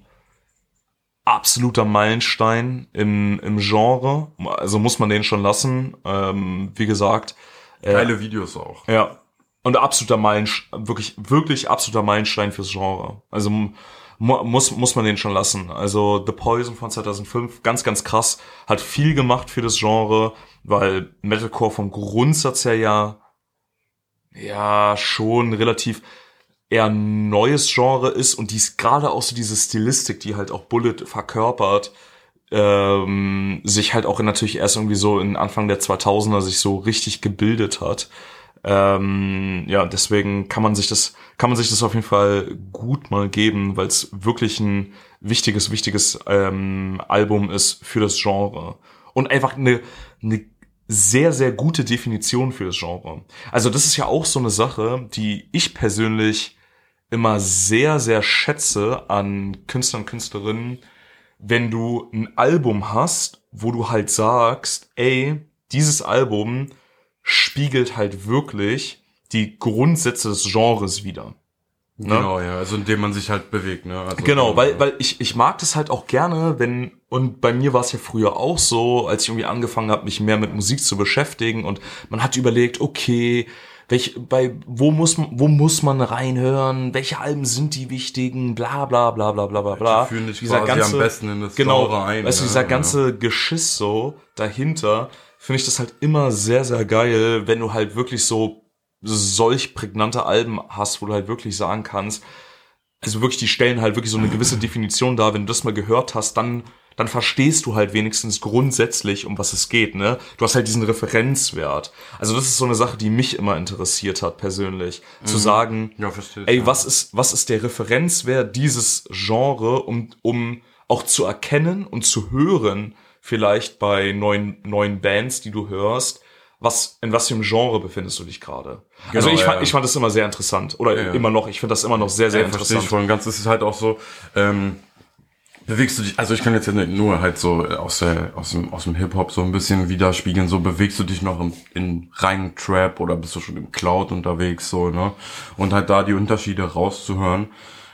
absoluter Meilenstein im, im Genre. Also muss man den schon lassen. Ähm, wie gesagt, Geile Videos auch. ja. Und absoluter Meilenstein, wirklich, wirklich absoluter Meilenstein fürs Genre. Also mu muss, muss man den schon lassen. Also The Poison von 2005, ganz, ganz krass, hat viel gemacht für das Genre, weil Metalcore vom Grundsatz her ja, ja, schon relativ eher neues Genre ist und dies gerade auch so diese Stilistik, die halt auch Bullet verkörpert, ähm, sich halt auch natürlich erst irgendwie so in Anfang der 2000er sich so richtig gebildet hat. Ähm, ja, deswegen kann man sich das, kann man sich das auf jeden Fall gut mal geben, weil es wirklich ein wichtiges, wichtiges ähm, Album ist für das Genre. Und einfach eine, eine sehr, sehr gute Definition für das Genre. Also das ist ja auch so eine Sache, die ich persönlich immer sehr, sehr schätze an Künstlern und Künstlerinnen, wenn du ein Album hast, wo du halt sagst, ey, dieses Album spiegelt halt wirklich die Grundsätze des Genres wieder. Ne? Genau, ja. Also indem man sich halt bewegt, ne? Also, Genau, weil, weil ich, ich mag das halt auch gerne, wenn, und bei mir war es ja früher auch so, als ich irgendwie angefangen habe, mich mehr mit Musik zu beschäftigen und man hat überlegt, okay, welch, bei, wo muss, man- wo muss man reinhören, welche Alben sind die wichtigen, bla, bla, bla, bla, bla, bla, bla. Die führen dich quasi am besten in das genau, Genre ein, Weißt du, ne? dieser Ja. ganze Geschiss so dahinter, finde ich das halt immer sehr, sehr geil, wenn du halt wirklich so solch prägnante Alben hast, wo du halt wirklich sagen kannst, also wirklich, die stellen halt wirklich so eine gewisse Definition dar. Wenn du das mal gehört hast, dann, dann verstehst du halt wenigstens grundsätzlich, um was es geht, ne? Du hast halt diesen Referenzwert. Also das ist so eine Sache, die mich immer interessiert hat, persönlich. Mhm. Zu sagen, ja, ey, ja. was ist, was ist der Referenzwert dieses Genre, um, um auch zu erkennen und zu hören, vielleicht bei neuen, neuen Bands, die du hörst, was, in was für einem Genre befindest du dich gerade? Genau, also ich fand, ja. ich fand das immer sehr interessant. Oder Ja, immer noch, ich finde das immer noch sehr, sehr Ja, interessant. ich voll und ganz. Es ist halt auch so, ähm, bewegst du dich, also ich kann jetzt nur halt so aus, der, aus dem, aus dem Hip-Hop so ein bisschen widerspiegeln, so bewegst du dich noch im, in reinen Trap oder bist du schon im Cloud unterwegs, so, ne? Und halt da die Unterschiede rauszuhören.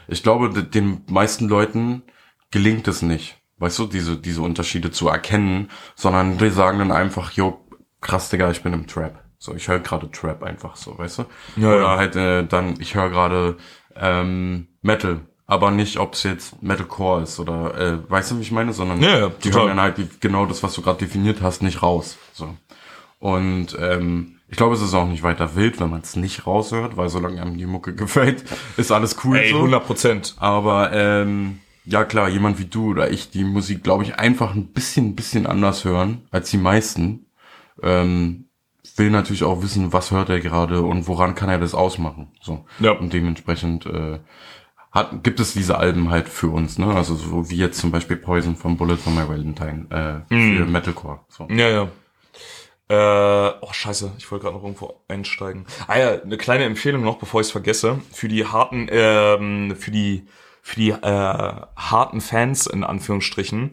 Ich glaube, de- den meisten Leuten gelingt es nicht, weißt du, diese, diese Unterschiede zu erkennen, sondern die sagen dann einfach, jo, krass, Digga, ich bin im Trap. So, ich höre gerade Trap einfach so, weißt du? Ja, Oder halt äh, dann, ich höre gerade ähm, Metal, aber nicht, ob es jetzt Metalcore ist oder, äh, weißt du, wie ich meine, sondern Ja, ja, die hören dann halt die, genau das, was du gerade definiert hast, nicht raus. So. Und ähm, ich glaube, es ist auch nicht weiter wild, wenn man es nicht raushört, weil solange einem die Mucke gefällt, ist alles cool. Ey, so. 100 Prozent. Aber ähm, ja klar, jemand wie du oder ich, die Musik, glaube ich, einfach ein bisschen, bisschen anders hören als die meisten. Ähm, will natürlich auch wissen, was hört er gerade und woran kann er das ausmachen. So. Ja. Und dementsprechend äh, hat, gibt es diese Alben halt für uns, ne? Also so wie jetzt zum Beispiel Poison von Bullet von My Valentine äh, Mhm. für Metalcore. So. Ja, ja. Äh, oh, scheiße, ich wollte gerade noch irgendwo einsteigen. Ah ja, eine kleine Empfehlung noch, bevor ich es vergesse. Für die harten, ähm, für die, für die äh, harten Fans in Anführungsstrichen.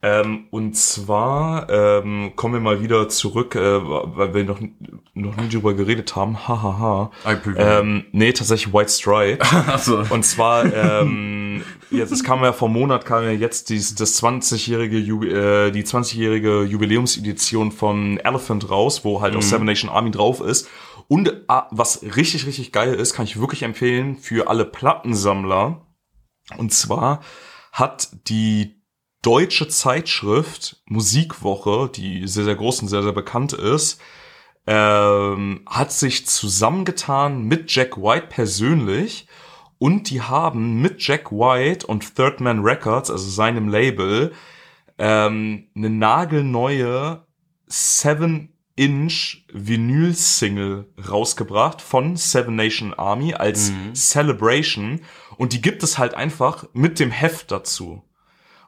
Ähm, und zwar ähm, kommen wir mal wieder zurück, äh, weil wir noch, noch nie drüber geredet haben. Hahaha. I preview. Ähm, nee, tatsächlich White Stripe. Achso. Und zwar, ähm, jetzt, es kam ja vor einem Monat, kam ja jetzt dies, das 20-jährige, Jubi- äh, die 20-jährige Jubiläumsedition von Elephant raus, wo halt auch Seven Nation Army drauf ist. Und ah, was richtig, richtig geil ist, kann ich wirklich empfehlen für alle Plattensammler. Und zwar hat die deutsche Zeitschrift Musikwoche, die sehr, sehr groß und sehr, sehr bekannt ist, ähm, hat sich zusammengetan mit Jack White persönlich. Und die haben mit Jack White und Third Man Records, also seinem Label, ähm, eine nagelneue 7-Inch Vinyl-Single rausgebracht von Seven Nation Army als Celebration und die gibt es halt einfach mit dem Heft dazu.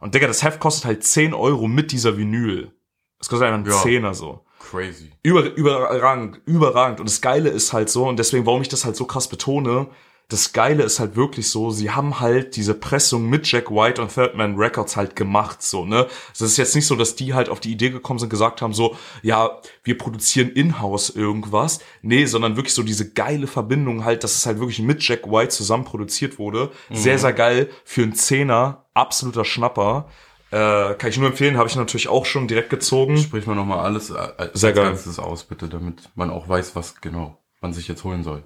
Und Digga, das Heft kostet halt 10 Euro mit dieser Vinyl. Das kostet einen Ja. Zehner so. Crazy. Über, überragend, überragend. Und das Geile ist halt so, und deswegen, warum ich das halt so krass betone, das Geile ist halt wirklich so, sie haben halt diese Pressung mit Jack White und Third Man Records halt gemacht, so, ne? Es ist jetzt nicht so, dass die halt auf die Idee gekommen sind, gesagt haben, so, ja, wir produzieren in-house irgendwas. Nee, sondern wirklich so diese geile Verbindung halt, dass es halt wirklich mit Jack White zusammen produziert wurde. Sehr, sehr geil. Für einen Zehner, absoluter Schnapper. Äh, kann ich nur empfehlen, habe ich natürlich auch schon direkt gezogen. Sprich mal nochmal alles äh, als Sehr geil. Ganzes aus, bitte, damit man auch weiß, was genau man sich jetzt holen soll.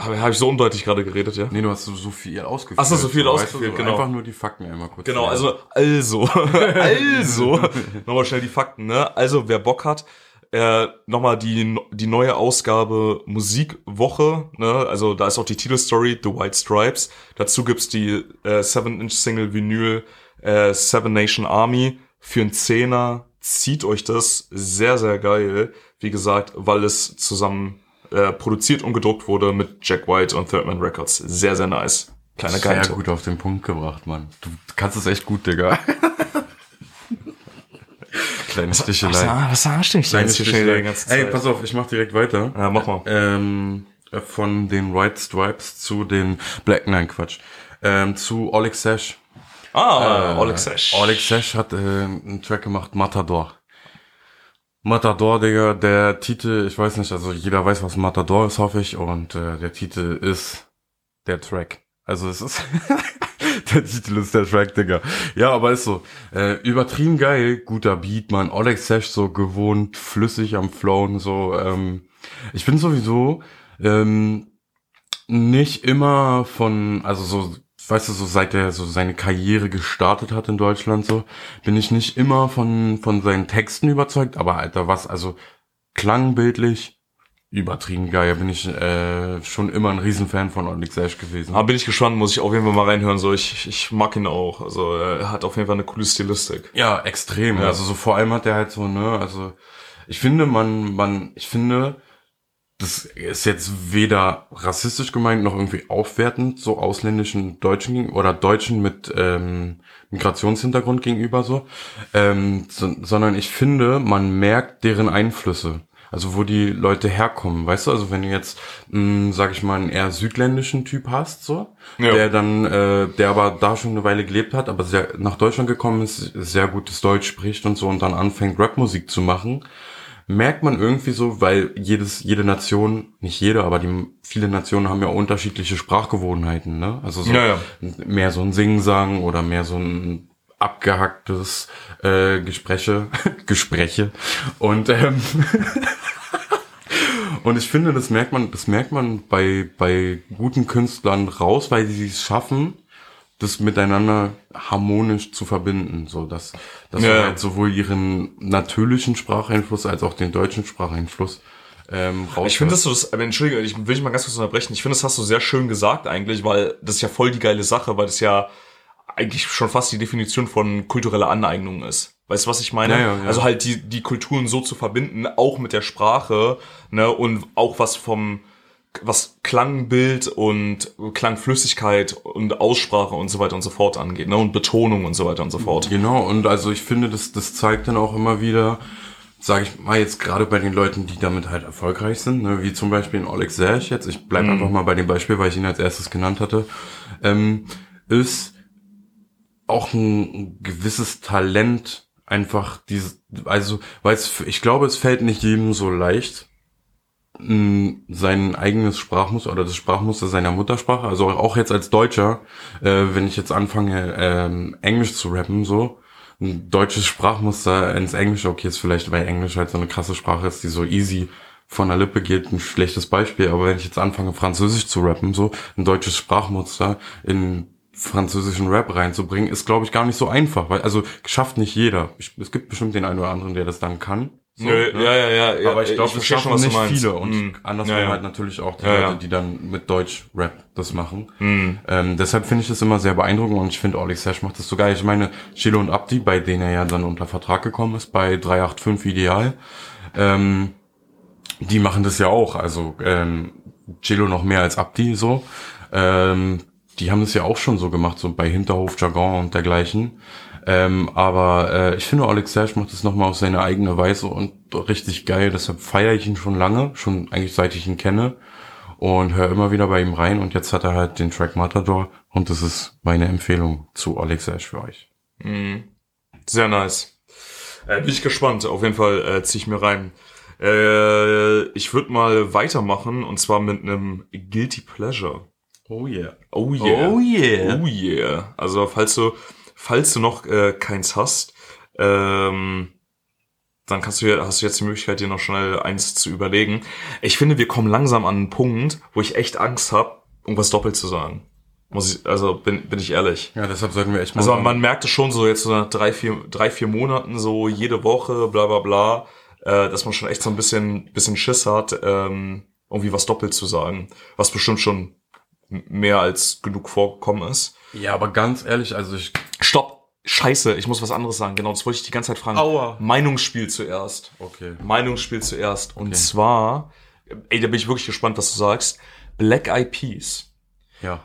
Habe hab ich so undeutlich gerade geredet, ja? Nee, du hast so, so viel ausgeführt. Ach so, so viel weißt ausgeführt, du, genau. Einfach nur die Fakten einmal kurz. Genau, also, also, also, nochmal schnell die Fakten, ne? Also, wer Bock hat, äh, nochmal die, die neue Ausgabe Musikwoche, ne? Also, da ist auch die Titelstory, The White Stripes. Dazu gibt's die äh, 7-Inch-Single Vinyl äh, Seven Nation Army für einen Zehner. Zieht euch das, sehr, sehr geil. Wie gesagt, weil es zusammen äh, produziert und gedruckt wurde mit Jack White und Third Man Records. Sehr, sehr nice. Kleiner Sehr Geheimtipp. gut auf den Punkt gebracht, Mann. Du kannst es echt gut, Digga. Kleine Stichelei. was sagst du denn Kleine ganze Ey, pass auf, ich mach direkt weiter. Ja, mach mal. Ähm, von den White Stripes zu den Black, nein, Quatsch. Ähm, zu Oleg Sesh. Ah, Oleg Sesh. Oleg Sesh hat äh, einen Track gemacht, Matador. Matador, Digga, der Titel, ich weiß nicht, also jeder weiß, was Matador ist, hoffe ich, und äh, der Titel ist der Track. Also es ist, der Titel ist der Track, Digga. Ja, aber ist so, äh, übertrieben geil, guter Beat, man, Oleg Sesh so gewohnt, flüssig am Flown, so, ähm, ich bin sowieso, ähm, nicht immer von, also so, weißt du, so seit er so seine Karriere gestartet hat in Deutschland, so, bin ich nicht immer von, von seinen Texten überzeugt, aber Alter, was, also, klangbildlich, übertrieben geil. Bin ich äh, schon immer ein Riesenfan von Onyx Ash gewesen. Aber bin ich gespannt, muss ich auf jeden Fall mal reinhören. So, ich, ich mag ihn auch. Also er hat auf jeden Fall eine coole Stilistik. Ja, extrem. Ja. Also so vor allem hat er halt so, ne, also ich finde, man, man, ich finde, das ist jetzt weder rassistisch gemeint noch irgendwie aufwertend so ausländischen Deutschen oder Deutschen mit ähm, Migrationshintergrund gegenüber so, ähm, so, sondern ich finde, man merkt deren Einflüsse. Also wo die Leute herkommen, weißt du? Also wenn du jetzt, mh, sag ich mal, einen eher südländischen Typ hast, so, ja. der dann, äh, der aber da schon eine Weile gelebt hat, aber sehr nach Deutschland gekommen ist, sehr gutes Deutsch spricht und so und dann anfängt Rapmusik zu machen, merkt man irgendwie so, weil jedes, jede Nation, nicht jede, aber die viele Nationen haben ja unterschiedliche Sprachgewohnheiten, ne? Also so ja, ja. mehr so ein Singsang oder mehr so ein abgehacktes äh, Gespräche, Gespräche und ähm, und ich finde, das merkt man, das merkt man bei bei guten Künstlern raus, weil sie es schaffen, das miteinander harmonisch zu verbinden, so dass, dass ja. halt sowohl ihren natürlichen Spracheinfluss als auch den deutschen Spracheinfluss ähm, raus. Ich finde das so, das, Entschuldigung, ich will dich mal ganz kurz unterbrechen. Ich finde, das hast du sehr schön gesagt eigentlich, weil das ist ja voll die geile Sache, weil das ja eigentlich schon fast die Definition von kultureller Aneignung ist. Weißt du, was ich meine? Ja, ja, ja. Also halt die, die Kulturen so zu verbinden, auch mit der Sprache, ne, und auch was vom, was Klangbild und Klangflüssigkeit und Aussprache und so weiter und so fort angeht, ne? Und Betonung und so weiter und so fort. Genau, und also ich finde, das, das zeigt dann auch immer wieder, sage ich mal jetzt gerade bei den Leuten, die damit halt erfolgreich sind, ne? wie zum Beispiel in Oleg Serch jetzt, ich bleibe mm. einfach mal bei dem Beispiel, weil ich ihn als erstes genannt hatte, ähm, ist auch ein gewisses Talent einfach dieses, also, weil es, ich glaube, es fällt nicht jedem so leicht, sein eigenes Sprachmuster oder das Sprachmuster seiner Muttersprache, also auch jetzt als Deutscher, äh, wenn ich jetzt anfange, ähm, Englisch zu rappen, so, ein deutsches Sprachmuster ins Englische, okay, ist vielleicht, weil Englisch halt so eine krasse Sprache ist, die so easy von der Lippe geht, ein schlechtes Beispiel, aber wenn ich jetzt anfange, Französisch zu rappen, so, ein deutsches Sprachmuster in französischen Rap reinzubringen, ist, glaube ich, gar nicht so einfach, weil, also, schafft nicht jeder. Ich, es gibt bestimmt den einen oder anderen, der das dann kann. So, Nö, ne? ja, ja, ja. Aber ich glaube, es schaffen nicht viele. Und mm. andersrum ja, ja. halt natürlich auch die ja, Leute, die dann mit Deutsch-Rap das machen. Mm. Ähm, deshalb finde ich das immer sehr beeindruckend und ich finde, Olli Sash macht das so geil. Ich meine, Chilo und Abdi, bei denen er ja dann unter Vertrag gekommen ist, bei 385 Ideal, ähm, die machen das ja auch. Also ähm, Chilo noch mehr als Abdi so. Ähm, die haben das ja auch schon so gemacht, so bei Hinterhof, Jargon und dergleichen. Ähm, aber äh, ich finde, Alex Serge macht das nochmal auf seine eigene Weise und richtig geil. Deshalb feiere ich ihn schon lange, schon eigentlich seit ich ihn kenne und höre immer wieder bei ihm rein. Und jetzt hat er halt den Track Matador und das ist meine Empfehlung zu Alex Serge für euch. Mhm. Sehr nice. Äh, bin ich gespannt. Auf jeden Fall äh, ziehe ich mir rein. Äh, ich würde mal weitermachen und zwar mit einem Guilty Pleasure. Oh yeah. Oh yeah. Oh yeah. Oh yeah. Also falls du falls du noch äh, keins hast, ähm, dann kannst du, hast du jetzt die Möglichkeit, dir noch schnell eins zu überlegen. Ich finde, wir kommen langsam an einen Punkt, wo ich echt Angst habe, irgendwas doppelt zu sagen. Muss ich, also bin, bin ich ehrlich. Ja, deshalb sollten wir echt mal. Also man, man merkt es schon so jetzt so nach drei, vier, drei, vier Monaten, so jede Woche, bla bla bla, äh, dass man schon echt so ein bisschen, bisschen Schiss hat, ähm, irgendwie was doppelt zu sagen. Was bestimmt schon mehr als genug vorgekommen ist. Ja, aber ganz ehrlich, also ich. Stopp! Scheiße, ich muss was anderes sagen. Genau, das wollte ich die ganze Zeit fragen. Aua. Meinungsspiel zuerst. Okay. Meinungsspiel zuerst. Und okay. zwar, ey, da bin ich wirklich gespannt, was du sagst. Black Eyed Peas. Ja.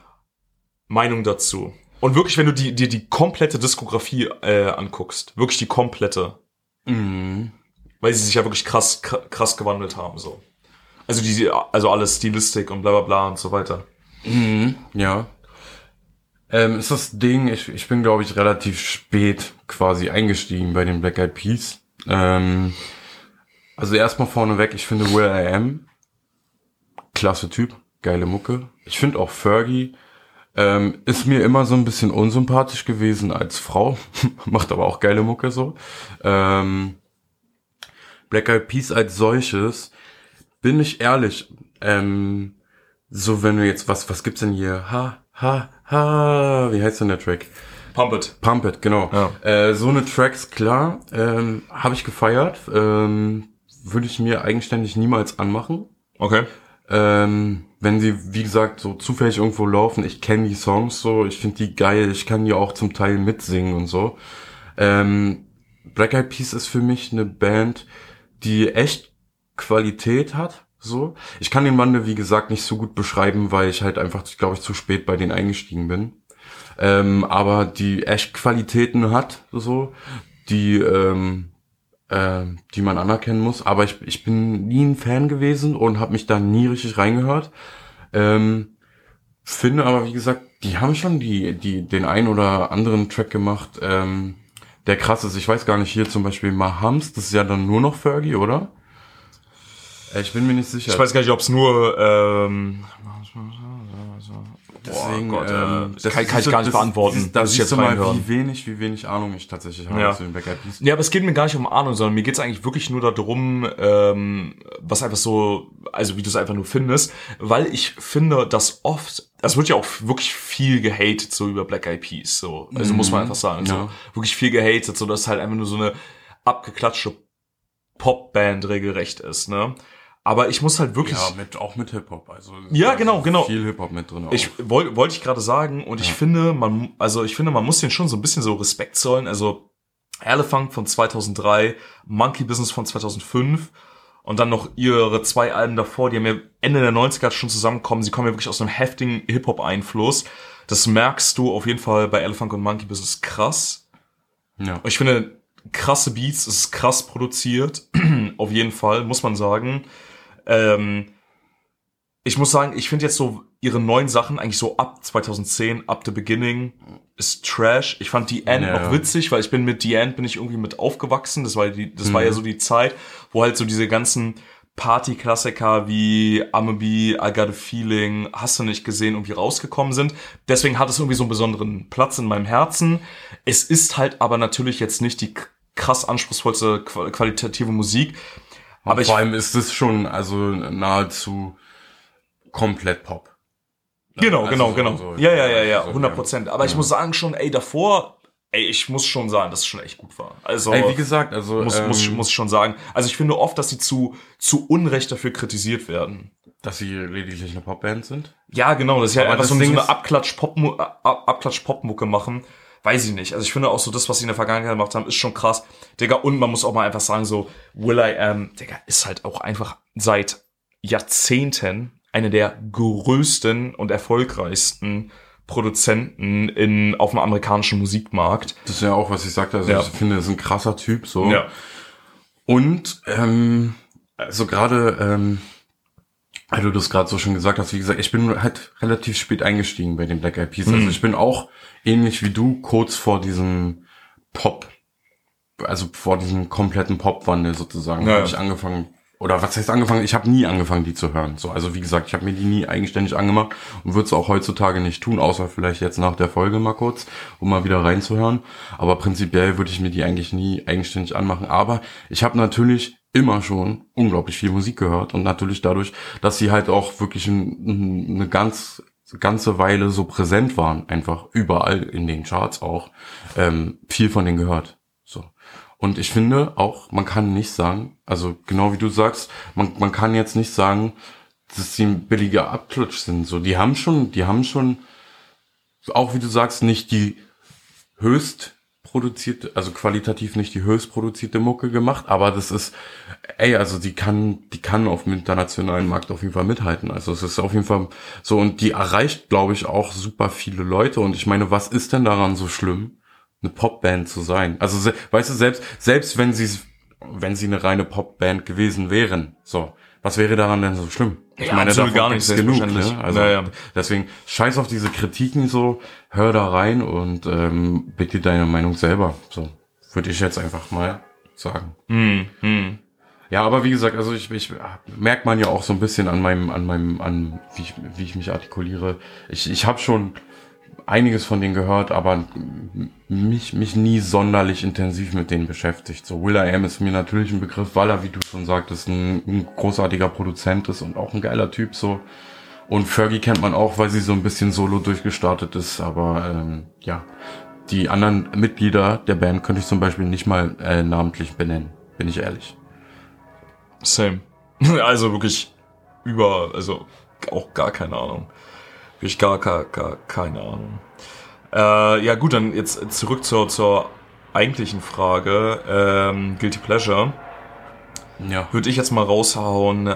Meinung dazu. Und wirklich, wenn du dir die, die komplette Diskografie äh, anguckst, wirklich die komplette. Mhm. Weil sie sich ja wirklich krass, krass gewandelt haben, so. Also die, also alles Stilistik und bla bla bla und so weiter. Mhm. Ja. Ähm, ist das Ding, ich, ich bin, glaube ich, relativ spät quasi eingestiegen bei den Black Eyed Peas. Ähm, also erstmal vorneweg, ich finde Will I Am klasse Typ, geile Mucke. Ich finde auch Fergie ähm, ist mir immer so ein bisschen unsympathisch gewesen als Frau, macht aber auch geile Mucke so. Ähm, Black Eyed Peas als solches, bin ich ehrlich, ähm, so wenn wir jetzt, was, was gibt's denn hier? Ha, ha, ha, wie heißt denn der Track? Pump It. Pump It, genau. Ja. Äh, so eine Tracks, klar, ähm, habe ich gefeiert. Ähm, Würde ich mir eigenständig niemals anmachen. Okay. Ähm, wenn sie, wie gesagt, so zufällig irgendwo laufen, ich kenne die Songs so, ich finde die geil, ich kann die auch zum Teil mitsingen und so. Ähm, Black Eyed Peas ist für mich eine Band, die echt Qualität hat. So, ich kann den Mann, wie gesagt, nicht so gut beschreiben, weil ich halt einfach, glaube ich, zu spät bei denen eingestiegen bin. Ähm, aber die echt Qualitäten hat, so, die ähm, äh, die man anerkennen muss. Aber ich, ich bin nie ein Fan gewesen und habe mich da nie richtig reingehört. Ähm, finde aber, wie gesagt, die haben schon die, die, den ein oder anderen Track gemacht, ähm, der krass ist. Ich weiß gar nicht, hier zum Beispiel Mahams, das ist ja dann nur noch Fergie, oder? Äh, Ich bin mir nicht sicher. Ich weiß gar nicht, ob es nur ähm, Deswegen, Boah, Gott, ähm, äh, kann- kann ich gar nicht beantworten. Da Muss ich siehst jetzt du mal, reinhören. wie wenig, wie wenig Ahnung ich tatsächlich habe Ja. zu den Black Eyed Peas. Ja, aber es geht mir gar nicht um Ahnung, sondern mir geht's eigentlich wirklich nur darum, ähm, was einfach so, also wie du es einfach nur findest, weil ich finde, dass oft, es wird ja auch wirklich viel gehatet so über Black Eyed Peas, so, also muss man einfach sagen, Ja. so, wirklich viel gehatet, so dass es halt einfach nur so eine abgeklatschte Popband regelrecht ist, ne? Aber ich muss halt wirklich, Ja, mit, auch mit Hip-Hop. Also, Ja, genau, genau. Viel Hip-Hop mit drin. Auch. Ich wollte wollte ich gerade sagen und ich finde, man also ich finde, man muss den schon so ein bisschen so Respekt zollen. Also Elephant von 2003, Monkey Business von 2005 und dann noch ihre zwei Alben davor, die haben ja Ende der 90er schon zusammengekommen. Sie kommen ja wirklich aus einem heftigen Hip-Hop Einfluss. Das merkst du auf jeden Fall bei Elephant und Monkey Business krass. ja. Und ich finde, krasse Beats, es ist krass produziert. Auf jeden Fall, muss man sagen. Ähm, ich muss sagen, ich finde jetzt so ihre neuen Sachen eigentlich so ab 2010, ab the beginning, ist Trash. Ich fand die End Ja. noch witzig, weil ich bin mit The End bin ich irgendwie mit aufgewachsen. Das war die, das war Mhm. ja so die Zeit, wo halt so diese ganzen Party-Klassiker wie Amabi, I Got a Feeling, hast du nicht gesehen, irgendwie rausgekommen sind. Deswegen hat es irgendwie so einen besonderen Platz in meinem Herzen. Es ist halt aber natürlich jetzt nicht die krass anspruchsvollste qual- qualitative Musik. Aber ich, Vor allem ist es schon, also nahezu komplett Pop. genau, also genau, so- genau. so- ja, ja, ja, ja, so, 100 Prozent. Aber ich ja. muss sagen schon, ey, davor, ey, ich muss schon sagen, dass es schon echt gut war. Also, Ey, wie gesagt, also muss, ähm, muss, muss ich schon sagen. Also ich finde oft, dass sie zu, zu Unrecht dafür kritisiert werden. dass sie lediglich eine Popband sind. Ja, genau, dass sie halt Aber einfach das so, so Ding eine ist- Abklatsch-Pop- Ab- Abklatsch-Pop-Mucke machen. Weiß ich nicht. Also ich finde auch so das, was sie in der Vergangenheit gemacht haben, ist schon krass. Digga, und man muss auch mal einfach sagen, so Will I Am, Digga, ist halt auch einfach seit Jahrzehnten eine der größten und erfolgreichsten Produzenten in, auf dem amerikanischen Musikmarkt. Das ist ja auch, was ich sagte. Also Ja. ich finde, das ist ein krasser Typ so. Und ähm, also gerade, ähm, weil du das gerade so schon gesagt hast, wie gesagt, ich bin halt relativ spät eingestiegen bei den Black Eyed Peas. Mhm. Also ich bin auch ähnlich wie du kurz vor diesem Pop, also vor diesem kompletten Popwandel sozusagen, Ja, habe ich angefangen. Oder was heißt angefangen? Ich habe nie angefangen, die zu hören. So, also wie gesagt, ich habe mir die nie eigenständig angemacht und würde es auch heutzutage nicht tun, außer vielleicht jetzt nach der Folge mal kurz, um mal wieder reinzuhören. Aber prinzipiell würde ich mir die eigentlich nie eigenständig anmachen. Aber ich habe natürlich immer schon unglaublich viel Musik gehört und natürlich dadurch, dass sie halt auch wirklich ein, eine ganz ganze Weile so präsent waren, einfach überall in den Charts auch, ähm, viel von denen gehört. So. Und ich finde auch, man kann nicht sagen, also genau wie du sagst, man, man kann jetzt nicht sagen, dass sie ein billiger Abklutsch sind. So, die haben schon, die haben schon, auch wie du sagst, nicht die höchst produzierte, also qualitativ nicht die höchst produzierte Mucke gemacht, aber das ist, ey, also die kann, die kann auf dem internationalen Markt auf jeden Fall mithalten. Also es ist auf jeden Fall so und die erreicht, glaube ich, auch super viele Leute. Und ich meine, was ist denn daran so schlimm, eine Popband zu sein? Also weißt du, selbst selbst wenn sie wenn sie eine reine Popband gewesen wären, so, was wäre daran denn so schlimm? Ich Ja, absolut davon gar nicht, genug, ne? Also Ja, ja. deswegen scheiß auf diese Kritiken so, hör da rein und ähm, bitte deine Meinung selber. So würde ich jetzt einfach mal sagen. Hm, hm. Ja, aber wie gesagt, also ich, ich merkt man ja auch so ein bisschen an meinem, an meinem, an wie ich, wie ich mich artikuliere. Ich, ich habe schon einiges von denen gehört, aber mich, mich nie sonderlich intensiv mit denen beschäftigt. So Will I Am ist mir natürlich ein Begriff, weil er, wie du schon sagtest, ein, ein großartiger Produzent ist und auch ein geiler Typ so. Und Fergie kennt man auch, weil sie so ein bisschen solo durchgestartet ist, aber ähm, ja, die anderen Mitglieder der Band könnte ich zum Beispiel nicht mal äh, namentlich benennen, bin ich ehrlich. Same. Also wirklich über, also auch gar keine Ahnung. Ich gar, gar, gar keine Ahnung. Äh, ja gut, dann jetzt zurück zur, zur eigentlichen Frage. Ähm, Guilty Pleasure. Ja. Würde ich jetzt mal raushauen.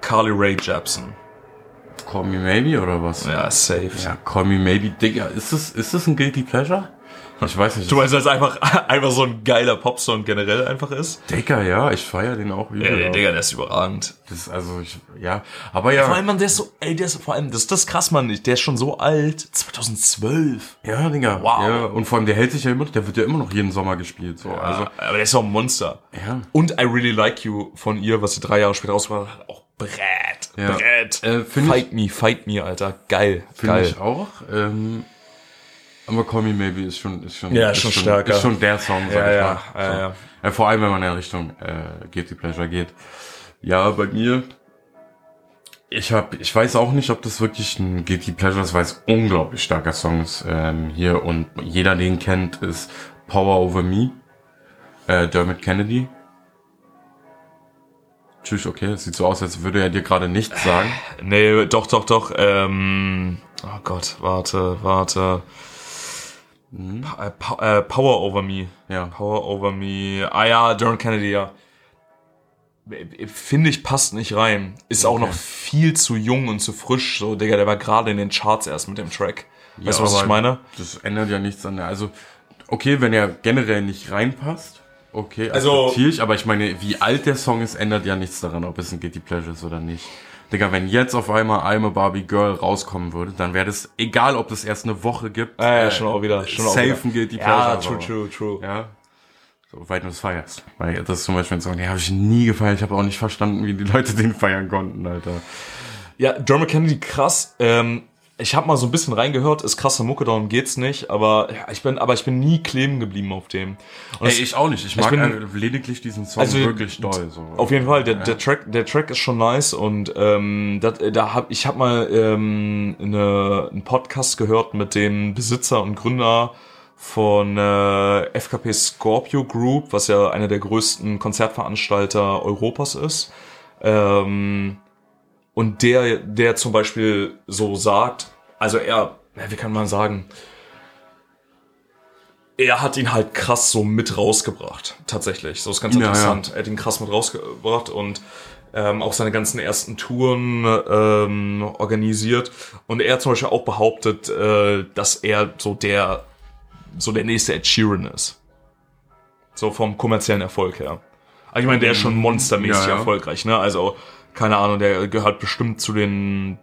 Carly Ray Jepsen. Call Me Maybe oder was? Ja, safe. Ja, Call Me Maybe, Digga, ist das, ist das ein Guilty Pleasure? Ich weiß nicht. Du meinst, dass es einfach, einfach so ein geiler Popsong generell einfach ist? Digga, ja, ich feier den auch Ja, der. Digga, der ist überragend. das ist also, ich, ja, aber ja. Vor allem, man, der ist so, ey, der ist vor allem, das ist das krass, man, der ist schon so alt. 2012. Ja, Digga. Wow. Ja, und vor allem, der hält sich ja immer, der wird ja immer noch jeden Sommer gespielt, so. Also, Also, aber der ist auch ein Monster. Ja. Und I Really Like You von ihr, was sie drei Jahre später rausgebracht hat, auch Brett. Ja. Brett. Äh, find ich- fight me, fight me, Alter. Geil. finde ich auch. Ähm, aber Call Me Maybe ist schon, ist schon, Ja, ist schon stärker. Ist schon der Song, sag Ja, ich ja, mal. ja, so. ja. Äh, vor allem, wenn man in Richtung äh, Guilty Pleasure geht. Ja, bei mir, ich hab, ich weiß auch nicht, ob das wirklich ein Guilty Pleasure ist, weil es unglaublich starker Song ist ähm, hier und jeder den kennt, ist Power Over Me, äh, Dermot Kennedy. Tschüss, okay, das sieht so aus, als würde er dir gerade nichts sagen. Nee, doch, doch, doch. Ähm, oh Gott, warte, warte. Pa äh, pa äh, Power Over Me. Ja. Power Over Me. Ah ja, Darren Kennedy, ja. Finde ich, passt nicht rein. Ist auch Okay. noch viel zu jung und zu frisch. So, Digga, der war gerade in den Charts erst mit dem Track. Weißt du, was aber ich meine? Das ändert ja nichts an der. Also, okay, wenn er generell nicht reinpasst, okay, Also- akzeptiere ich, aber ich meine, wie alt der Song ist, ändert ja nichts daran, ob es ein Guilty Pleasure ist oder nicht. Digga, wenn jetzt auf einmal I'm a Barbie Girl rauskommen würde, dann wäre das, egal ob das erst eine Woche gibt, Ah, ja, äh, schon auch wieder. Schon auch safe wieder. Guilty Ja, Pleasure. true, so. true, true. Ja. So weit du es feierst. Weil das ist zum Beispiel ein Song, den habe ich nie gefeiert. Ich habe auch nicht verstanden, wie die Leute den feiern konnten, Alter. Ja, Dermot Kennedy, krass. Ähm, ich habe mal so ein bisschen reingehört, ist krasse Mucke, darum geht's nicht. Aber ja, ich bin, aber ich bin nie kleben geblieben auf dem. Und Ey, es- ich auch nicht. Ich mag bin- einfach lediglich diesen Song Also, wirklich doll. So. Auf jeden Fall, der, der Track, der Track ist schon nice und ähm, dat, da hab ich habe mal ähm, eine, einen Podcast gehört mit dem Besitzer und Gründer von äh, FKP Scorpio Group, was ja einer der größten Konzertveranstalter Europas ist. Ähm, und der, der zum Beispiel so sagt, also er, ja, wie kann man sagen, er hat ihn halt krass so mit rausgebracht, tatsächlich. So ist ganz Ja, interessant. Er hat ihn krass mit rausgebracht und ähm, auch seine ganzen ersten Touren ähm, organisiert. Und er hat zum Beispiel auch behauptet, äh, dass er so der so der nächste Ed Sheeran ist. So vom kommerziellen Erfolg her. Also ich meine, der ist schon monstermäßig Ja, ja. erfolgreich, ne? Also, keine Ahnung, der gehört bestimmt zu den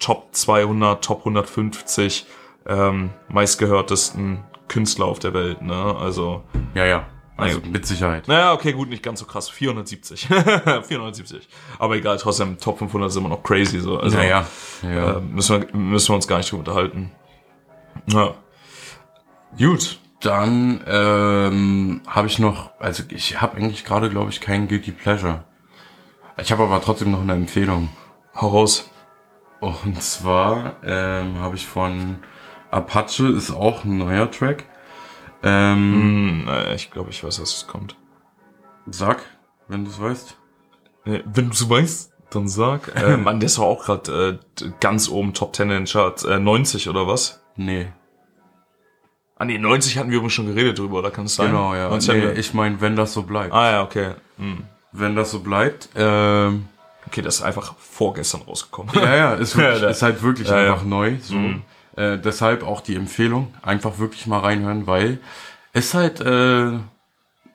Top 200, Top 150 ähm, meistgehörtesten Künstler auf der Welt, ne? Also, Ja, ja. Also mit Sicherheit. naja, okay, gut, nicht ganz so krass. 470. 470. Aber egal, trotzdem, Top 500 ist immer noch crazy, so. Also, ja, ja. ja. äh, müssen, wir, müssen wir uns gar nicht drüber unterhalten. Ja. Gut. Dann ähm, habe ich noch, also ich habe eigentlich gerade, glaube ich, keinen Guilty Pleasure. Ich habe aber trotzdem noch eine Empfehlung. Hau raus. Und zwar ähm, habe ich von Apache, ist auch ein neuer Track. Ähm, Hm, äh, ich glaube, ich weiß, was es kommt. Sag, wenn du es weißt. Äh, Wenn du so weißt, dann sag. Äh, Mann, der ist doch auch gerade äh, ganz oben Top 10 in den Charts. Äh, 90 oder was? Nee, Ah nee, 90 hatten wir übrigens schon geredet drüber, oder kann es sein? genau, ja. 90 hatten Nee, ich meine, wenn das so bleibt. ah ja, okay. Hm. Wenn das so bleibt, ähm, Okay, das ist einfach vorgestern rausgekommen. Ja, ja, ist, wirklich, Ja, ist halt wirklich Ja, ja. einfach neu. So. Äh, deshalb auch die Empfehlung, einfach wirklich mal reinhören, weil es halt äh,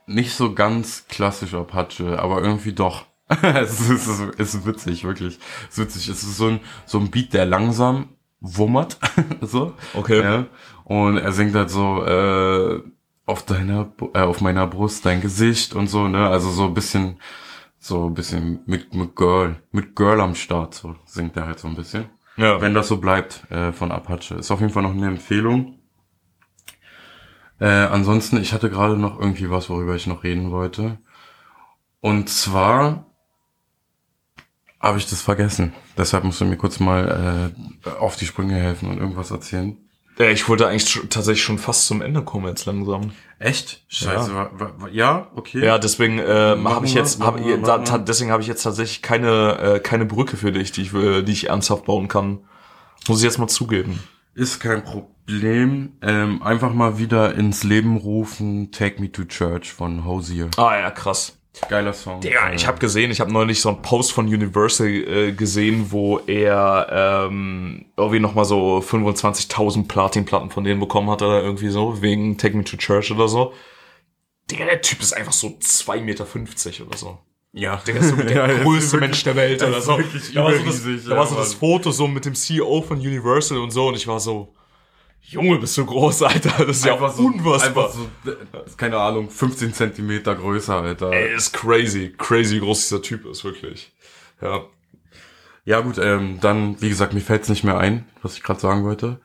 nicht so ganz klassisch Apache, aber irgendwie doch. es, ist, es, ist, es ist witzig, wirklich. Es ist witzig. Es ist so ein, so ein Beat, der langsam wummert. so. Okay. Ja. Und er singt halt so, äh, auf deiner, äh, auf meiner Brust dein Gesicht und so, ne? Also so ein bisschen, so ein bisschen mit, mit Girl, mit Girl am Start, so singt er halt so ein bisschen. Ja. Wenn das so bleibt, äh, von Apache. Ist auf jeden Fall noch eine Empfehlung. Äh, ansonsten, ich hatte gerade noch irgendwie was, worüber ich noch reden wollte. Und zwar habe ich das vergessen. Deshalb musst du mir kurz mal äh, auf die Sprünge helfen und irgendwas erzählen. Ja, ich wollte eigentlich schon, tatsächlich schon fast zum Ende kommen jetzt langsam. Echt? Scheiße. Ja, wa, wa, ja okay. Ja, deswegen äh, habe ich jetzt, hab, wir, da, ta, deswegen habe ich jetzt tatsächlich keine äh, keine Brücke für dich, die ich, äh, die ich ernsthaft bauen kann. Muss ich jetzt mal zugeben. Ist kein Problem. Ähm, einfach mal wieder ins Leben rufen. Take Me to Church von Hosier. Ah ja, krass. Geiler Song. Ja, ich habe gesehen, ich habe neulich so einen Post von Universal äh, gesehen, wo er ähm, irgendwie nochmal so 25.000 Platinplatten von denen bekommen hat oder irgendwie so, wegen Take Me to Church oder so. Digga, der Typ ist einfach so 2,50 Meter oder so. Ja. Digga, ist so der Ja, größte Mensch der Welt oder so. Da war so, das, da war so das. Foto so mit dem CEO von Universal und so und ich war so, Junge, bist du groß, Alter. Das ist ja Einfach so, unfassbar. Einfach so, keine Ahnung, 15 Zentimeter größer, Alter. Ey, ist crazy, crazy wie groß dieser Typ ist, wirklich. Ja. Ja gut, ähm, dann, wie gesagt, mir fällt's nicht mehr ein, was ich gerade sagen wollte.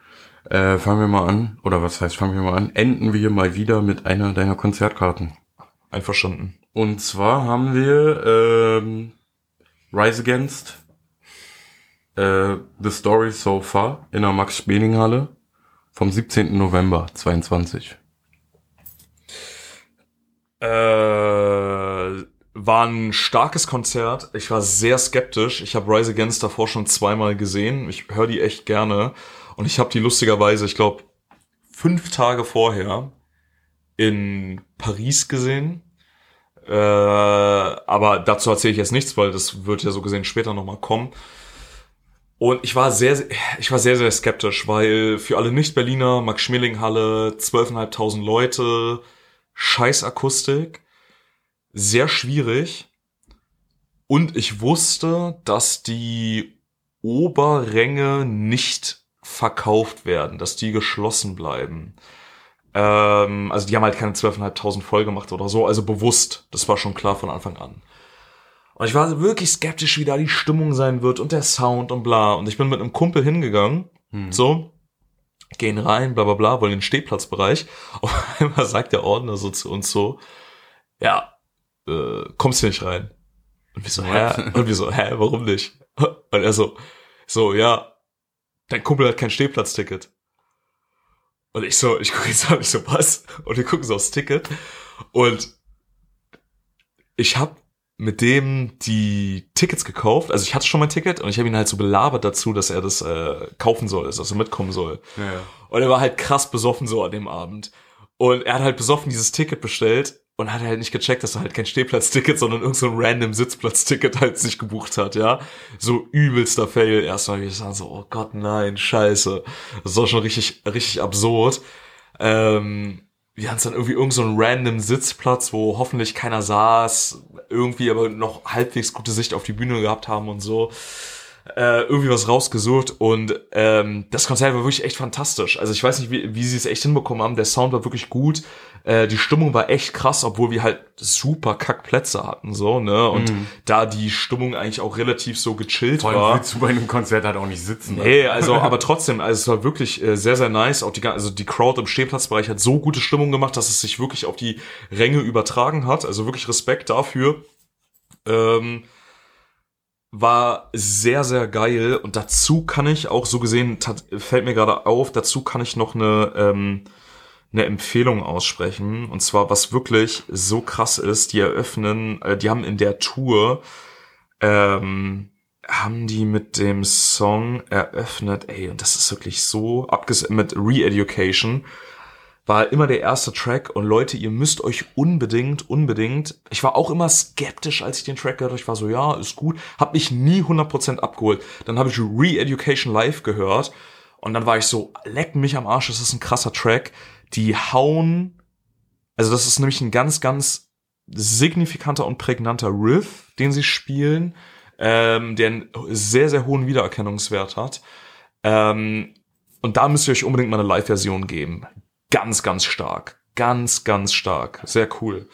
Äh, fangen wir mal an, oder was heißt, fangen wir mal an, enden wir mal wieder mit einer deiner Konzertkarten. Einverstanden. Und zwar haben wir ähm, Rise Against äh, The Story So Far in der Max-Spening-Halle vom 17. November 22. Äh, war ein starkes Konzert. Ich war sehr skeptisch. Ich habe Rise Against davor schon zweimal gesehen. Ich höre die echt gerne. Und ich habe die lustigerweise, ich glaube, fünf Tage vorher in Paris gesehen. Äh, aber dazu erzähle ich jetzt nichts, weil das wird ja so gesehen später nochmal kommen. Und ich war sehr, ich war sehr, sehr skeptisch, weil für alle Nicht-Berliner, Max-Schmeling-Halle, 12.500 Leute, scheiß Akustik, sehr schwierig. Und ich wusste, dass die Oberränge nicht verkauft werden, dass die geschlossen bleiben. Ähm, also die haben halt keine 12.500 voll gemacht oder so, also bewusst. Das war schon klar von Anfang an. Und ich war wirklich skeptisch, wie da die Stimmung sein wird und der Sound und bla. Und ich bin mit einem Kumpel hingegangen, so, gehen rein, bla bla bla, wollen in den Stehplatzbereich. Auf einmal sagt der Ordner so zu uns so, ja, äh, kommst du nicht rein? Und wir so, hä? Und wir so, hä, warum nicht? Und er so, so, ja, dein Kumpel hat kein Stehplatzticket. Und ich so, ich gucke jetzt an, ich so, was? Und wir gucken so aufs Ticket. Und ich habe mit dem die Tickets gekauft. Also ich hatte schon mein Ticket und ich habe ihn halt so belabert dazu, dass er das äh, kaufen soll, dass er mitkommen soll. Ja. Und er war halt krass besoffen so an dem Abend. Und er hat halt besoffen dieses Ticket bestellt und hat halt nicht gecheckt, dass er halt kein Stehplatzticket, sondern irgend so ein random Sitzplatzticket halt sich gebucht hat, ja. So übelster Fail. Erstmal hab ich gesagt so, oh Gott, nein, scheiße. Das war schon richtig, richtig absurd. Ähm, wir hatten dann irgendwie irgend so einen random Sitzplatz, wo hoffentlich keiner saß, irgendwie aber noch halbwegs gute Sicht auf die Bühne gehabt haben und so. Äh, irgendwie was rausgesucht und ähm, das Konzert war wirklich echt fantastisch. Also ich weiß nicht, wie, wie sie es echt hinbekommen haben. Der Sound war wirklich gut. Äh, die Stimmung war echt krass, obwohl wir halt super Kackplätze hatten, so, ne? Und da die Stimmung eigentlich auch relativ so gechillt Vor war. allem willst du bei einem Konzert halt auch nicht sitzen. ne? Nee, also, aber trotzdem, also es war wirklich äh, sehr, sehr nice. Auch die, also die Crowd im Stehplatzbereich hat so gute Stimmung gemacht, dass es sich wirklich auf die Ränge übertragen hat. Also wirklich Respekt dafür. Ähm, war sehr, sehr geil. Und dazu kann ich auch so gesehen, fällt mir gerade auf, dazu kann ich noch eine, ähm, eine Empfehlung aussprechen. Und zwar, was wirklich so krass ist, die eröffnen, äh, die haben in der Tour, ähm, haben die mit dem Song eröffnet, ey, und das ist wirklich so, abges mit Re-Education, war immer der erste Track und Leute, ihr müsst euch unbedingt, unbedingt, ich war auch immer skeptisch, als ich den Track gehört habe, ich war so, ja, ist gut, hab mich nie 100% abgeholt. Dann habe ich Re-Education live gehört und dann war ich so, leck mich am Arsch, das ist ein krasser Track. Die hauen, also das ist nämlich ein ganz, ganz signifikanter und prägnanter Riff, den sie spielen, ähm, der einen sehr, sehr hohen Wiedererkennungswert hat. Ähm, und da müsst ihr euch unbedingt mal eine Live-Version geben. Ganz, ganz stark. Ganz, ganz stark. Sehr cool.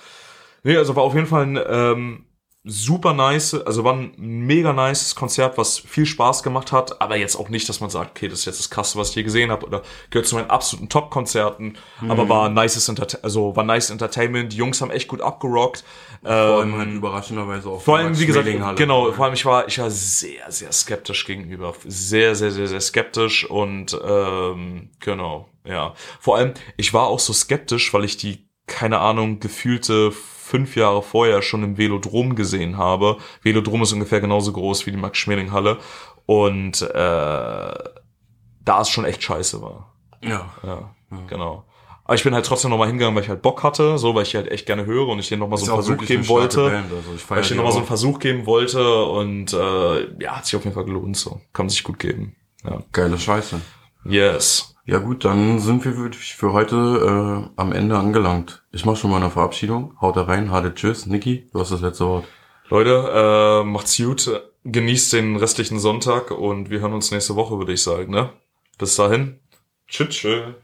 Nee, also war auf jeden Fall ein, ähm, super nice, also war ein mega nices Konzert, was viel Spaß gemacht hat, aber jetzt auch nicht, dass man sagt, okay, das ist jetzt das Krasse, was ich je gesehen habe oder gehört zu meinen absoluten Top-Konzerten, mhm. aber war nices Entertainment, also war nice Entertainment, die Jungs haben echt gut abgerockt. Vor allem halt ähm, überraschenderweise auch. Vor allem, wie gesagt, genau, vor allem ich war, ich war sehr, sehr skeptisch gegenüber, sehr, sehr, sehr, sehr skeptisch und ähm, genau, ja. Vor allem, ich war auch so skeptisch, weil ich die, keine Ahnung, gefühlte fünf Jahre vorher schon im Velodrom gesehen habe. Velodrom ist ungefähr genauso groß wie die Max-Schmeling-Halle. Und äh, da es schon echt scheiße war. Ja. Ja, ja. genau. Aber ich bin halt trotzdem nochmal hingegangen, weil ich halt Bock hatte, so, weil ich halt echt gerne höre und ich denen nochmal so einen Versuch geben wollte. Band, also ich weil ich denen nochmal so einen Versuch geben wollte und äh, ja, hat sich auf jeden Fall gelohnt, so. Kann sich gut geben. Ja. Geile Scheiße. Yes. Ja gut, dann sind wir für, heute äh, am Ende angelangt. Ich mach schon mal eine Verabschiedung. Haut da rein, harte Tschüss. Niki, du hast das letzte Wort. Leute, äh, macht's gut. Genießt den restlichen Sonntag und wir hören uns nächste Woche, würde ich sagen. Ne? Bis dahin. Tschüss. tschüss.